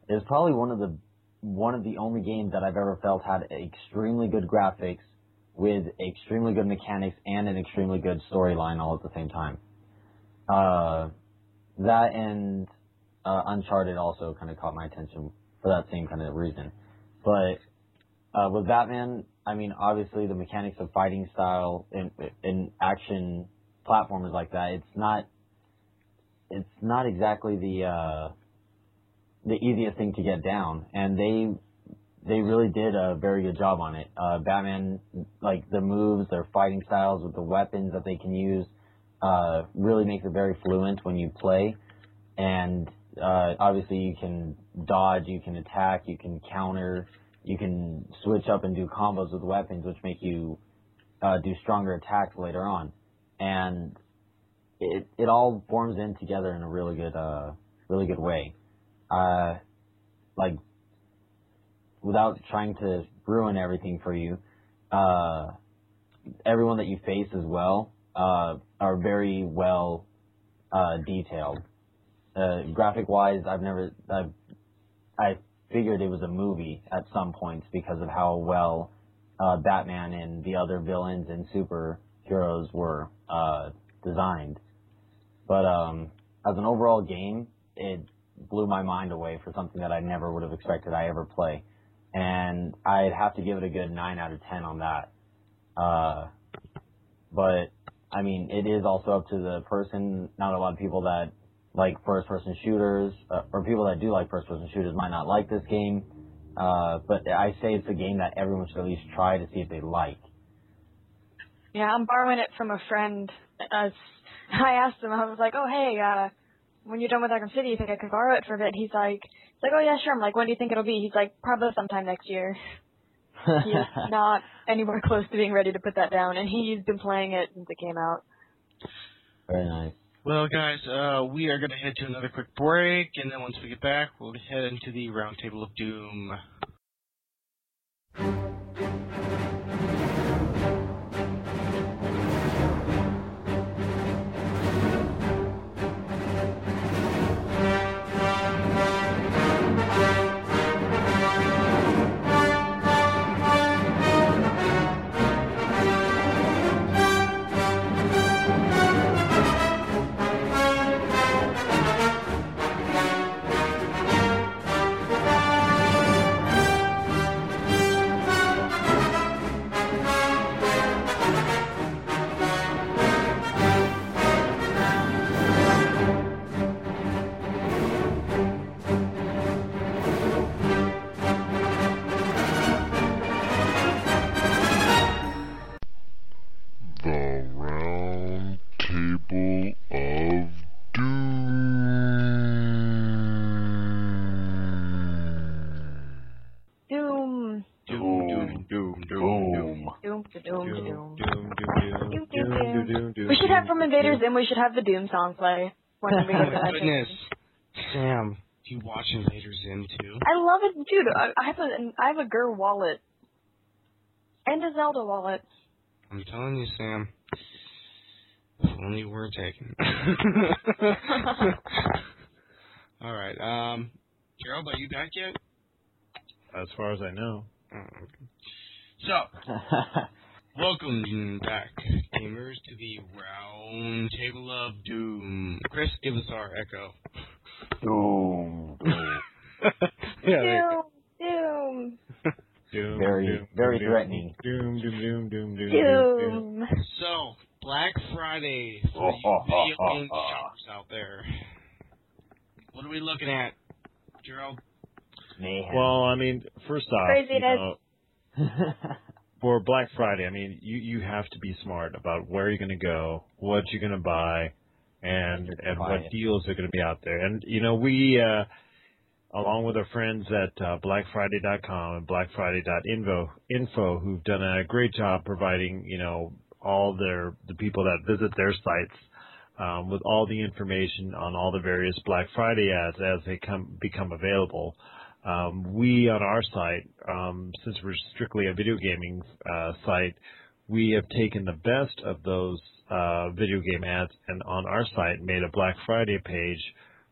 it was probably one of the one of the only games that I've ever felt had extremely good graphics with extremely good mechanics and an extremely good storyline all at the same time. Uh, that and uh, Uncharted also kind of caught my attention for that same kind of reason. But uh, with Batman, I mean, obviously the mechanics of fighting style in, in action platformers like that, it's not, it's not exactly the uh, the easiest thing to get down, and they they really did a very good job on it. Uh, Batman, like the moves, their fighting styles with the weapons that they can use, uh, really makes it very fluent when you play. And uh, obviously, you can dodge, you can attack, you can counter, you can switch up and do combos with weapons, which make you uh, do stronger attacks later on. And it it all forms in together in a really good uh really good way. Uh, like without trying to ruin everything for you, uh, everyone that you face as well uh, are very well uh, detailed. Uh, graphic wise, I've never I've, I figured it was a movie at some points because of how well uh, Batman and the other villains and superheroes were uh, designed. But um, as an overall game, it blew my mind away for something that I never would have expected I ever play. And I'd have to give it a good 9 out of 10 on that. Uh, but, I mean, it is also up to the person. Not a lot of people that like first person shooters, uh, or people that do like first person shooters might not like this game. Uh, but I say it's a game that everyone should at least try to see if they like. Yeah, I'm borrowing it from a friend. Uh, [laughs] I asked him, I was like, oh, hey, uh, when you're done with Arkham City, you think I could borrow it for a bit? He's like, he's like, oh, yeah, sure. I'm like, when do you think it'll be? He's like, probably sometime next year. He is [laughs] not anywhere close to being ready to put that down, and he's been playing it since it came out. Very nice. Well, guys, uh, we are going to head to another quick break, and then once we get back, we'll head into the Roundtable of Doom. Should have from doom, Invaders doom. We should have the Doom song play. When we Oh go to my that goodness. Sam, do you watch Invaders Zim too? I love it, dude. I, I have a I have a GIR wallet and a Zelda wallet. I'm telling you, Sam. If only you were taken. [laughs] All right. Um, Gerald, are you back yet? As far as I know. Oh, okay. So, [laughs] welcome back, gamers, to the Round Table of Doom. Chris, give us our echo. Doom. [laughs] yeah, there you Doom, Doom, Doom, Very- doom, very doom, threatening. Doom, doom, doom, doom, doom, doom, doom. Doom. go. So, Black Friday for oh, you oh, oh, video game shoppers out there. What are we looking at, Gerald? Mayhem. Well, I mean, first off, you Craziness. know, [laughs] for Black Friday, I mean, you you have to be smart about where you're going to go, what you're going to buy, and and what it. deals are going to be out there. And you know, we uh, along with our friends at uh, BlackFriday.com and BlackFriday.info, info, who've done a great job providing you know all their the people that visit their sites um, with all the information on all the various Black Friday ads as they come become available. Um, we on our site, um, since we're strictly a video gaming uh, site, we have taken the best of those uh, video game ads and on our site made a Black Friday page,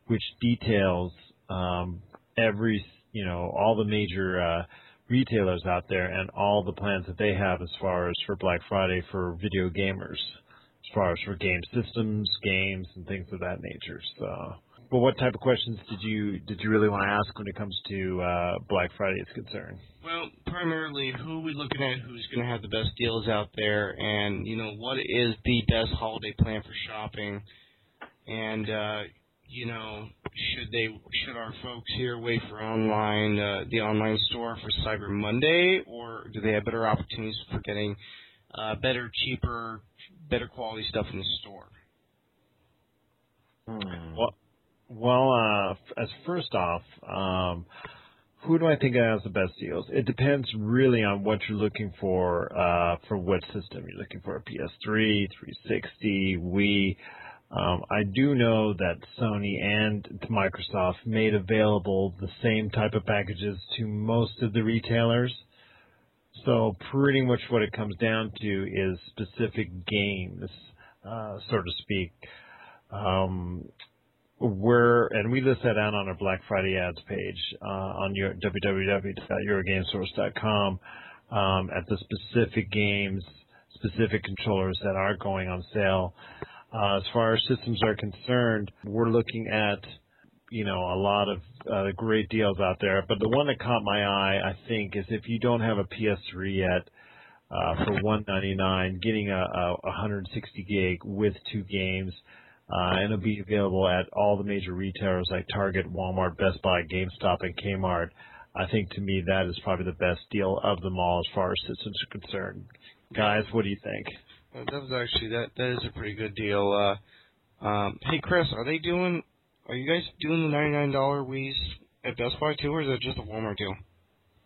which details um, every you know all the major uh, retailers out there and all the plans that they have as far as for Black Friday for video gamers, as far as for game systems, games, and things of that nature. So. But what type of questions did you did you really want to ask when it comes to uh, Black Friday is concerned? Well, primarily, who are we looking at? Who's going to have the best deals out there? And you know, what is the best holiday plan for shopping? And uh, you know, should they should our folks here wait for online uh, the online store for Cyber Monday, or do they have better opportunities for getting uh, better, cheaper, better quality stuff in the store? Hmm. Well, well, uh, as first off, um, who do I think has the best deals? It depends really on what you're looking for uh, for what system you're looking for. A PS3, 360, Wii. Um, I do know that Sony and Microsoft made available the same type of packages to most of the retailers. So pretty much what it comes down to is specific games, uh, so to speak. Um, we're and we list that out on our Black Friday ads page uh, on your www.yourgamesource.com um, at the specific games, specific controllers that are going on sale. Uh, as far as systems are concerned, we're looking at you know a lot of uh, great deals out there. But the one that caught my eye, I think, is if you don't have a PS3 yet. Uh, for 199, getting a, a 160 gig with two games, uh, and it'll be available at all the major retailers like Target, Walmart, Best Buy, GameStop, and Kmart. I think to me that is probably the best deal of them all as far as systems are concerned. Guys, what do you think? Uh, that was actually that that is a pretty good deal. Uh, um, hey Chris, are they doing? Are you guys doing the ninety nine dollar Wii's at Best Buy too, or is it just a Walmart deal?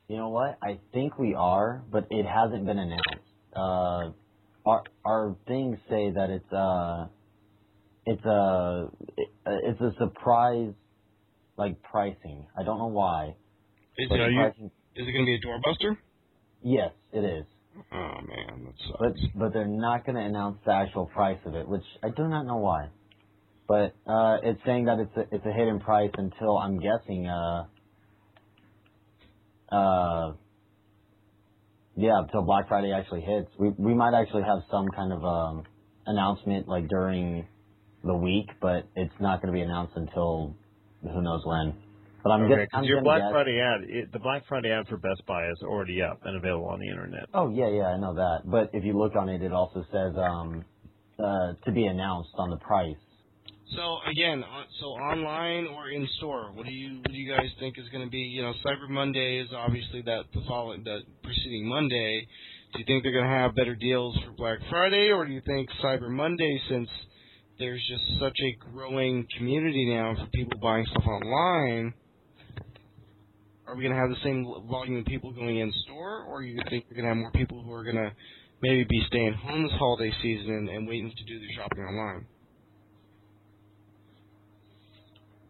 You know what? I think we are, but it hasn't been announced. Uh, our our things say that it's uh, it's a it's a surprise like pricing. I don't know why. Is it, pricing, is it going to be a doorbuster? yes, it is. Oh man, that sucks. But but they're not going to announce the actual price of it, which I do not know why. But uh, it's saying that it's a it's a hidden price until I'm guessing uh uh yeah until Black Friday actually hits. We we might actually have some kind of um announcement like during the week, but it's not going to be announced until who knows when. But I'm okay, guess, because I'm your gonna Black guess- Friday ad, it, the Black Friday ad for Best Buy is already up and available on the internet. Oh yeah, yeah, I know that. But if you look on it, it also says um, uh, to be announced on the price. So again, so online or in store, what do you what do you guys think is going to be? You know, Cyber Monday is obviously that the following the preceding Monday. Do you think they're going to have better deals for Black Friday, or do you think Cyber Monday, since there's just such a growing community now for people buying stuff online, are we going to have the same volume of people going in store, or you think you're going to have more people who are going to maybe be staying home this holiday season and, and waiting to do their shopping online?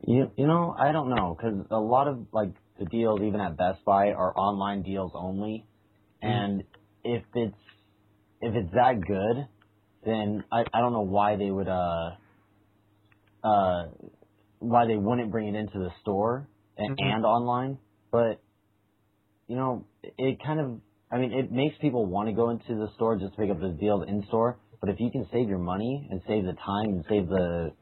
You you know I don't know because a lot of like the deals even at Best Buy are online deals only, mm-hmm. and if it's if it's that good, then I I don't know why they would uh uh why they wouldn't bring it into the store and, Mhm. and online, but you know it kind of I mean it makes people want to go into the store just to pick up the deals in store, but if you can save your money and save the time and save the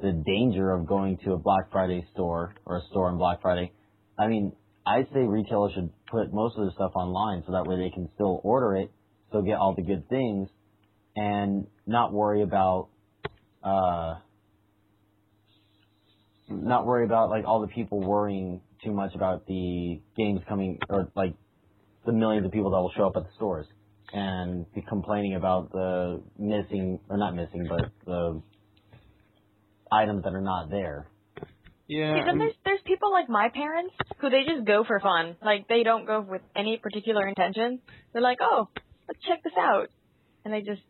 the danger of going to a Black Friday store or a store on Black Friday. I mean, I say retailers should put most of the stuff online so that way they can still order it, still get all the good things, and not worry about, uh, not worry about like all the people worrying too much about the games coming or like the millions of people that will show up at the stores. and be complaining about the missing or not missing, but the items that are not there. Yeah. See, I then there's there's people like my parents who they just go for fun. Like they don't go with any particular intention. They're like, oh, let's check this out, and they just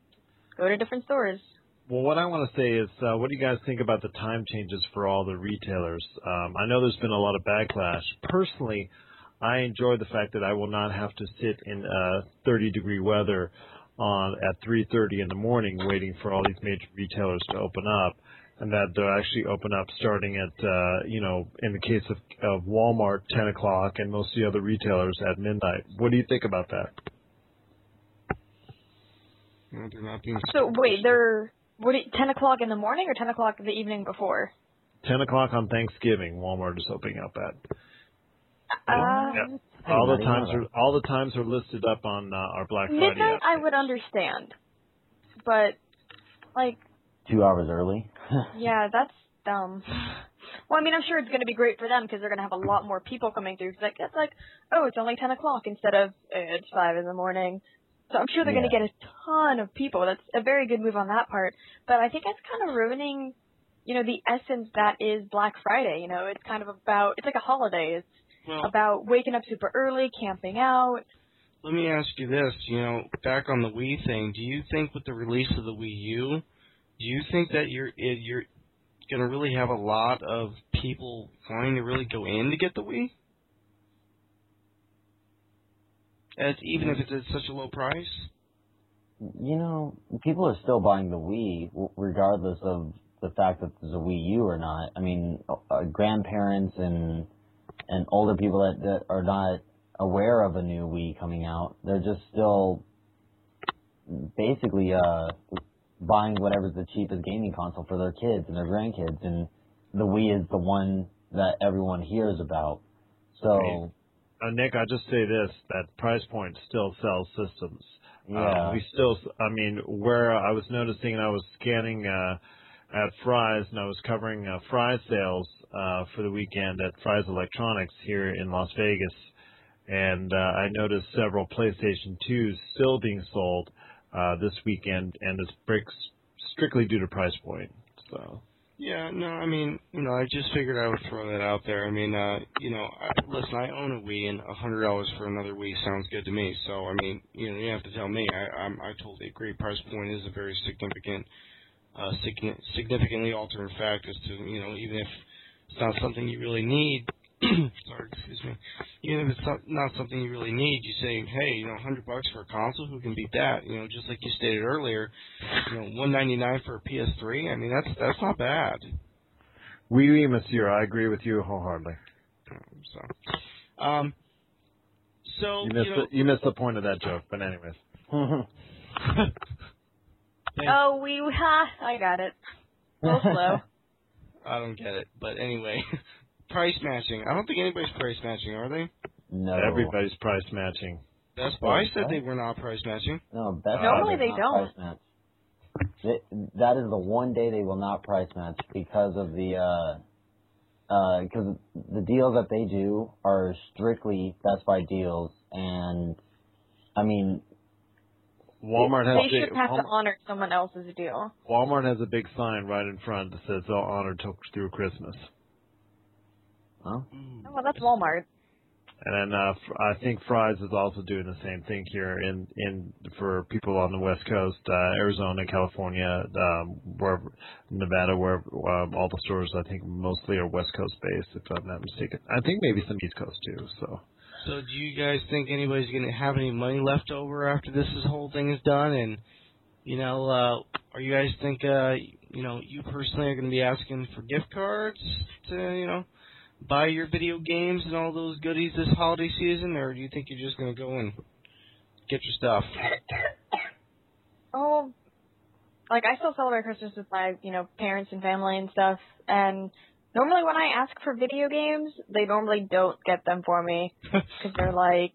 go to different stores. Well, what I want to say is, uh, what do you guys think about the time changes for all the retailers? Um, I know there's been a lot of backlash. Personally, I enjoy the fact that I will not have to sit in uh, 30 degree weather on at 3:30 in the morning waiting for all these major retailers to open up, and that they'll actually open up starting at, uh, you know, in the case of, of Walmart, 10 o'clock, and most of the other retailers at midnight. What do you think about that? You they're not being So wait, they're what? do you- Ten o'clock in the morning or ten o'clock the evening before? 10 o'clock on Thanksgiving, Walmart is opening up at. Uh, Yeah. All the times are all the times are listed up on uh, our Black Friday. midnight, app. I would understand, but like, Two hours early. [laughs] yeah, that's dumb. Well, I mean, I'm sure it's going to be great for them because they're going to have a lot more people coming through. Cause like, it's like, oh, it's only 10 o'clock instead of eh, it's 5 in the morning. So I'm sure they're going to get a ton of people. That's a very good move on that part. But I think it's kind of ruining, you know, the essence that is Black Friday. You know, it's kind of about, it's like a holiday. It's well, about waking up super early, camping out. let me ask you this. You know, back on the Wii thing, do you think with the release of the Wii U, do you think that you're you're going to really have a lot of people wanting to really go in to get the Wii? As even if it's at such a low price. You know, people are still buying the Wii, regardless of the fact that there's a Wii U or not. I mean, uh, grandparents and and older people that, that are not aware of a new Wii coming out, they're just still basically uh buying whatever's the cheapest gaming console for their kids and their grandkids, and the Wii is the one that everyone hears about. So. Uh, Nick, I just say this: that price point still sells systems. yeah, Uh, we still, I mean, where I was noticing, and I was scanning uh, at Fry's, and I was covering uh, Fry's sales uh, for the weekend at Fry's Electronics here in Las Vegas, and uh, I noticed several PlayStation 2s still being sold uh, this weekend, and it's strictly due to price point. So. Yeah, no, I mean, you know, I just figured I would throw that out there. I mean, uh, you know, I, listen, I own a Wii, and a hundred dollars for another Wii sounds good to me. So, I mean, you know, you have to tell me. I, I'm, I totally agree. Price point is a very significant, uh, signi- significantly altering factor as to, you know, even if it's not something you really need. [clears throat] sorry, excuse me. Even if it's not, not something you really need, you say, hey, you know, a hundred bucks for a console, who can beat that? You know, just like you stated earlier, you know, one ninety nine for a PS3. I mean, that's that's not bad. Oui, oui, monsieur. I agree with you wholeheartedly. So, um, so You missed know, the, you missed the point of that joke, but anyways. [laughs] Oh, we, ha, [laughs] I got it. A little slow. [laughs] I don't get it, but anyway, price matching. I don't think anybody's price matching, are they? no, Everybody's price matching. Best Buy said they were not price matching. No, Best Normally Buy does they don't. Price match. Th- That is the one day they will not price match because of the uh because the deals that they do are strictly Best Buy deals, and I mean, Walmart has they shouldn't have to honor someone else's deal. Walmart has a big sign right in front that says they'll honor till through Christmas. Huh? Oh, well, that's Walmart. And then uh, I think Fry's is also doing the same thing here in in for people on the West Coast, uh, Arizona, California, um, wherever Nevada, where um, all the stores I think mostly are West Coast based, if I'm not mistaken. I think maybe some East Coast too. So So, do you guys think anybody's going to have any money left over after this, this whole thing is done? And you know, uh, are you guys think uh, you know you personally are going to be asking for gift cards to you know buy your video games and all those goodies this holiday season, or do you think you're just going to go and get your stuff? Oh, like I still celebrate Christmas with my, you know, parents and family and stuff. And normally when I ask for video games, they normally don't get them for me because they're like,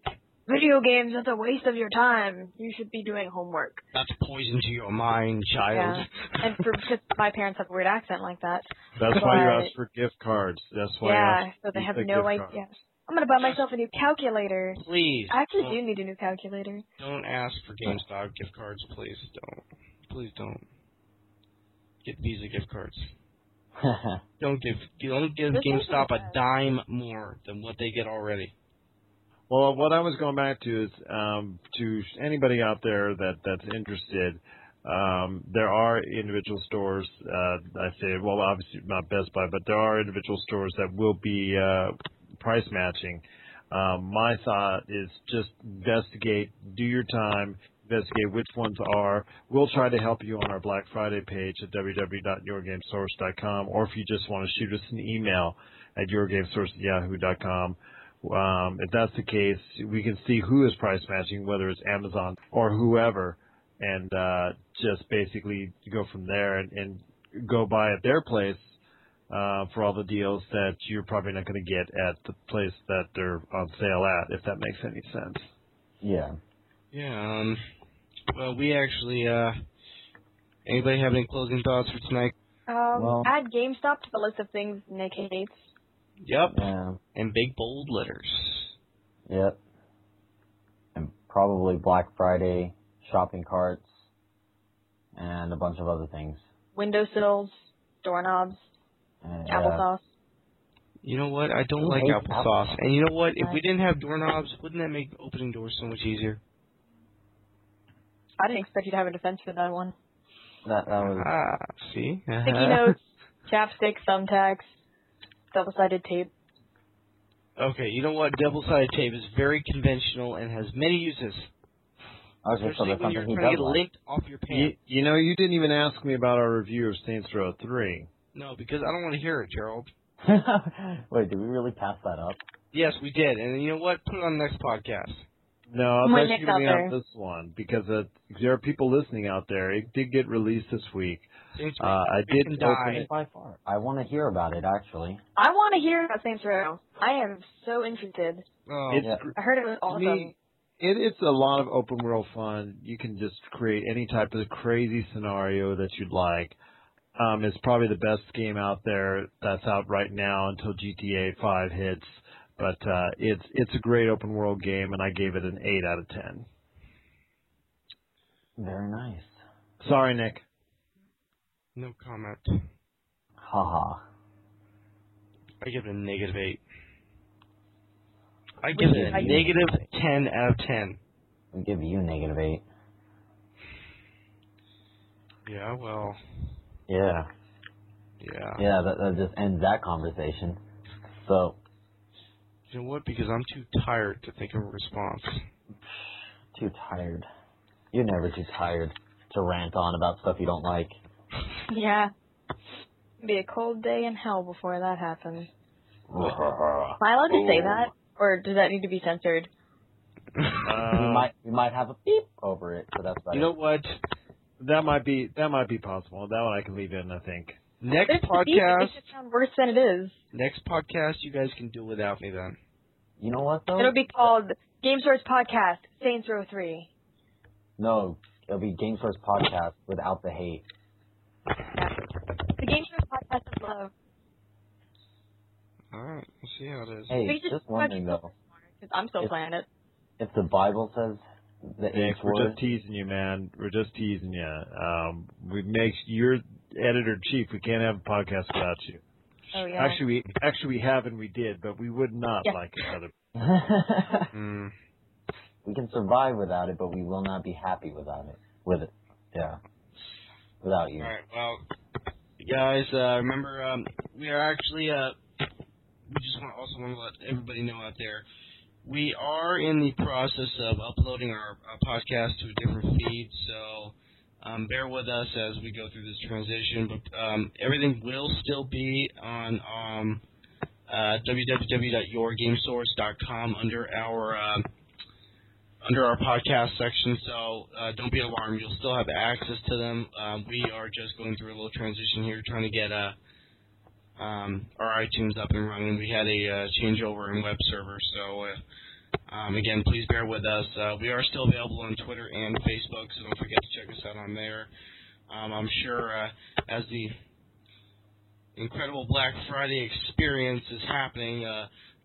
video games, that's a waste of your time. You should be doing homework. That's poison to your mind, child. Yeah. And for because my parents have a weird accent like that. that's why you But- ask for gift cards. That's why. you yeah, ask so they have the no idea. cards. I'm gonna buy myself a new calculator. Please. I actually don't, need a new calculator. Don't ask for GameStop gift cards, please. Don't. Please don't. Get Visa gift cards. [laughs] Don't give don't give This GameStop a dime more than what they get already. Well, what I was going back to is um, to anybody out there that that's interested. Um, there are individual stores. Uh, I say, well, obviously not Best Buy, but there are individual stores that will be uh, price matching. Um, my thought is just investigate, do your time, investigate which ones are. We'll try to help you on our Black Friday page at www.yourgamesource.com, or if you just want to shoot us an email at yourgamesource@yahoo.com. Um, if that's the case, we can see who is price matching, whether it's Amazon or whoever, and uh, just basically go from there and, and go buy at their place uh, for all the deals that you're probably not going to get at the place that they're on sale at, if that makes any sense. yeah. Yeah. Um. Well, we actually. Uh. Anybody have any closing thoughts for tonight? Um, Well- add GameStop to the list of things Nick hates. Yep. Yeah. And big bold letters. Yep. And probably Black Friday shopping carts and a bunch of other things. Windowsills, doorknobs, And, applesauce. You know what? I don't Who like hates applesauce. applesauce? And you know what? If we didn't have doorknobs, wouldn't that make opening doors so much easier? I didn't expect you to have a defense for that one. that that was Ah, see? Sticky [laughs] notes, chapstick, thumbtacks, double-sided tape. Okay, you know what? Double-sided tape is very conventional and has many uses. okay. So Especially that's when you're something he trying to get a like. lint off your pants. you know, you didn't even ask me about our review of Saints Row 3. No, because I don't want to hear it, Gerald. [laughs] Wait, did we really pass that up? Yes, we did. And you know what? Put it on the next podcast. No, I was My actually Nick's going to out bring there. up this one because uh, there are people listening out there. It did get released this week. Saints Uh, I freaking did die. open it. By far. I want to hear about it actually. I want to hear about Saints Row. I am so interested. Oh, It's Yeah. I heard it was to awesome. me, it, it's a lot of open world fun. You can just create any type of crazy scenario that you'd like. Um, it's probably the best game out there that's out right now until GTA 5 hits. But uh, it's it's a great open world game, and I gave it an eight out of ten. Very nice. Sorry, Nick. No comment. Haha. I give it a negative 8. I give should- it a I- negative 10 out of 10. I give you negative eight. Yeah, well, Yeah. yeah. Yeah. That, that just ends that conversation. So You know what? Because I'm too tired to think of a response. too tired. You're never too tired to rant on about stuff you don't like. Yeah. Be a cold day in hell before that happens. [laughs] Am I allowed to say that? Or does that need to be censored? we Uh, might we might have a beep over it, but that's about You it. know what? that might be that might be possible. That one I can leave in. I think. Next It's podcast, It sound worse than it is. next podcast, you guys can do without me then. You know what though? It'll be called Game Source Podcast, Saints Row 3. no, it'll be Game Source podcast without the hate. The Game Source Podcast of love. All right, we'll see how it is. Hey, just just one thing though. Because I'm still If- playing it. If the Bible says the Nick, H we're word, just teasing you, man. We're just teasing you. Um, we make you're editor chief. We can't have a podcast without you. Oh, yeah. Actually, we actually we have and we did, but we would not Yeah. like each other. [laughs] Mm. we can survive without it, but we will not be happy without it. With it, yeah. Without you. All right, well, guys, uh, remember um, we are actually uh, we just want also want to let everybody know out there we are in the process of uploading our, our podcast to a different feed, so um, bear with us as we go through this transition. But um, everything will still be on um, uh, www.yourgamesource.com under our uh, under our podcast section. So uh, don't be alarmed; you'll still have access to them. Um, we are just going through a little transition here, trying to get uh, um, our iTunes up and running. We had a uh, changeover in web server, so uh, um, again, please bear with us. Uh, we are still available on Twitter and Facebook, so don't forget to check us out on there. Um, I'm sure uh, as the incredible Black Friday experience is happening,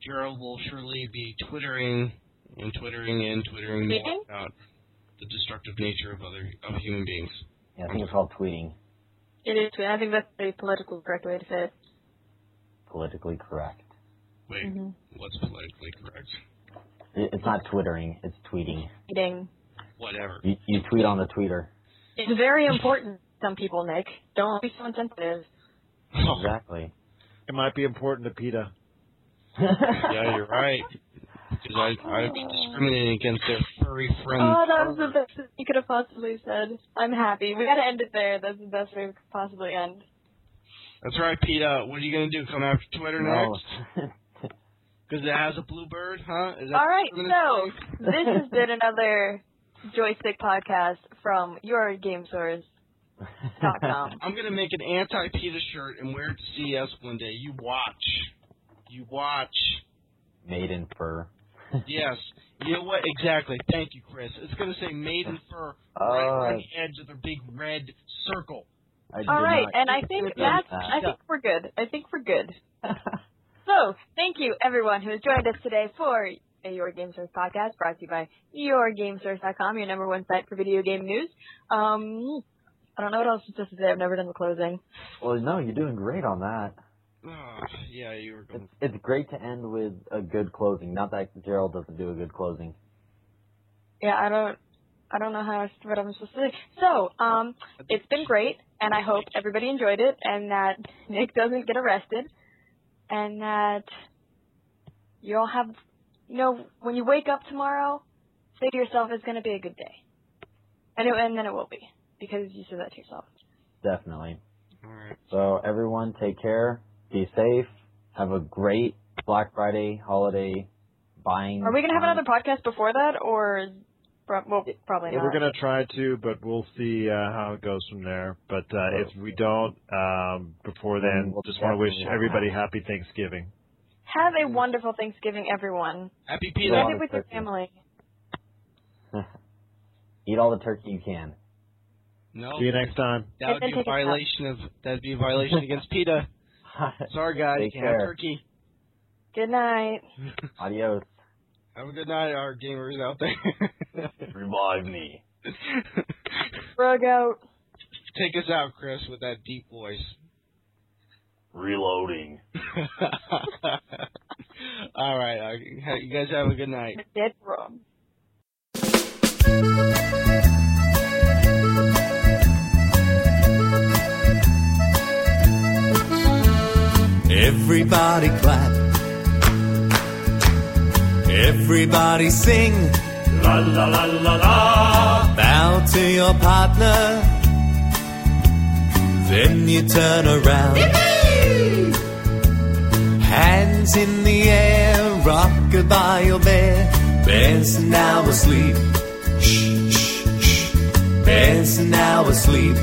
Gerald will surely be twittering and twittering and twittering more about the destructive nature of other of human beings. Yeah, I think it's called tweeting. It is tweet. I think that's the politically correct way to say it. Politically correct. Wait, Mm-hmm. what's politically correct? It, it's not twittering, it's tweeting. Tweeting. Whatever. You, you tweet on the tweeter. It's very important to some people, Nick. Don't be so insensitive. Exactly. It might be important to PETA. [laughs] yeah, you're right. Because I I'd be oh. discriminating against their furry friends. Oh, that was the best thing you could have possibly said. I'm happy. We gotta end it there. That's the best way we could possibly end. That's right, PETA. Uh, what are you gonna do? Come after Twitter no. next? [laughs] Because it has a blue bird, huh? Is that All right, so this has [laughs] been another joystick podcast from your game source. [laughs] I'm gonna make an anti-PETA shirt and wear it to CES one day. You watch. You watch. Made in fur. Yes. You know what? Exactly. Thank you, Chris. It's gonna say maiden in Fur" right on the edge of the big red circle. I All right, not and I think that's. that. I think we're good. I think we're good. [laughs] So, thank you everyone who has joined us today for a Your Game Source podcast brought to you by YourGameSource.com, your number one site for video game news. Um, I don't know what else to say. I've never done the closing. Well, no, you're doing great on that. Oh, [sighs] yeah, you were It's, going. it's it's great to end with a good closing. Not that Gerald doesn't do a good closing. Yeah, I don't. I don't know how what I'm supposed to say. So, um, it's been great, and I hope everybody enjoyed it, and that Nick doesn't get arrested, and that you all have, you know, when you wake up tomorrow, say to yourself, "It's going to be a good day," and it, and then it will be because you said that to yourself. Definitely. All right. So everyone, take care. Be safe. Have a great Black Friday holiday buying. Are we going to have another podcast before that, or pro- well, probably not. we're gonna try to, but we'll see uh, how it goes from there. But uh, if we don't um, before then, We'll just want to wish definitely- everybody happy Thanksgiving. have a wonderful Thanksgiving, everyone. Happy Yeah. PETA. Spend it with your family. [laughs] Eat all the turkey you can. No, See you next time. that would be a take a shot. violation of that'd be a violation against PETA. [laughs] Sorry, guys, Take can't have care. turkey. Good night. [laughs] Adios. Have a good night, our gamers out there. [laughs] Revive me. Rug out. Take us out, Chris, with that deep voice. Reloading. All right, uh, you guys have a good night. Dead wrong. Everybody clap. Everybody sing. La la la la la. Bow to your partner. Then you turn around. Hands in the air, rockabye your bear. Benson now asleep. Shh, shh, shh. Benson now asleep.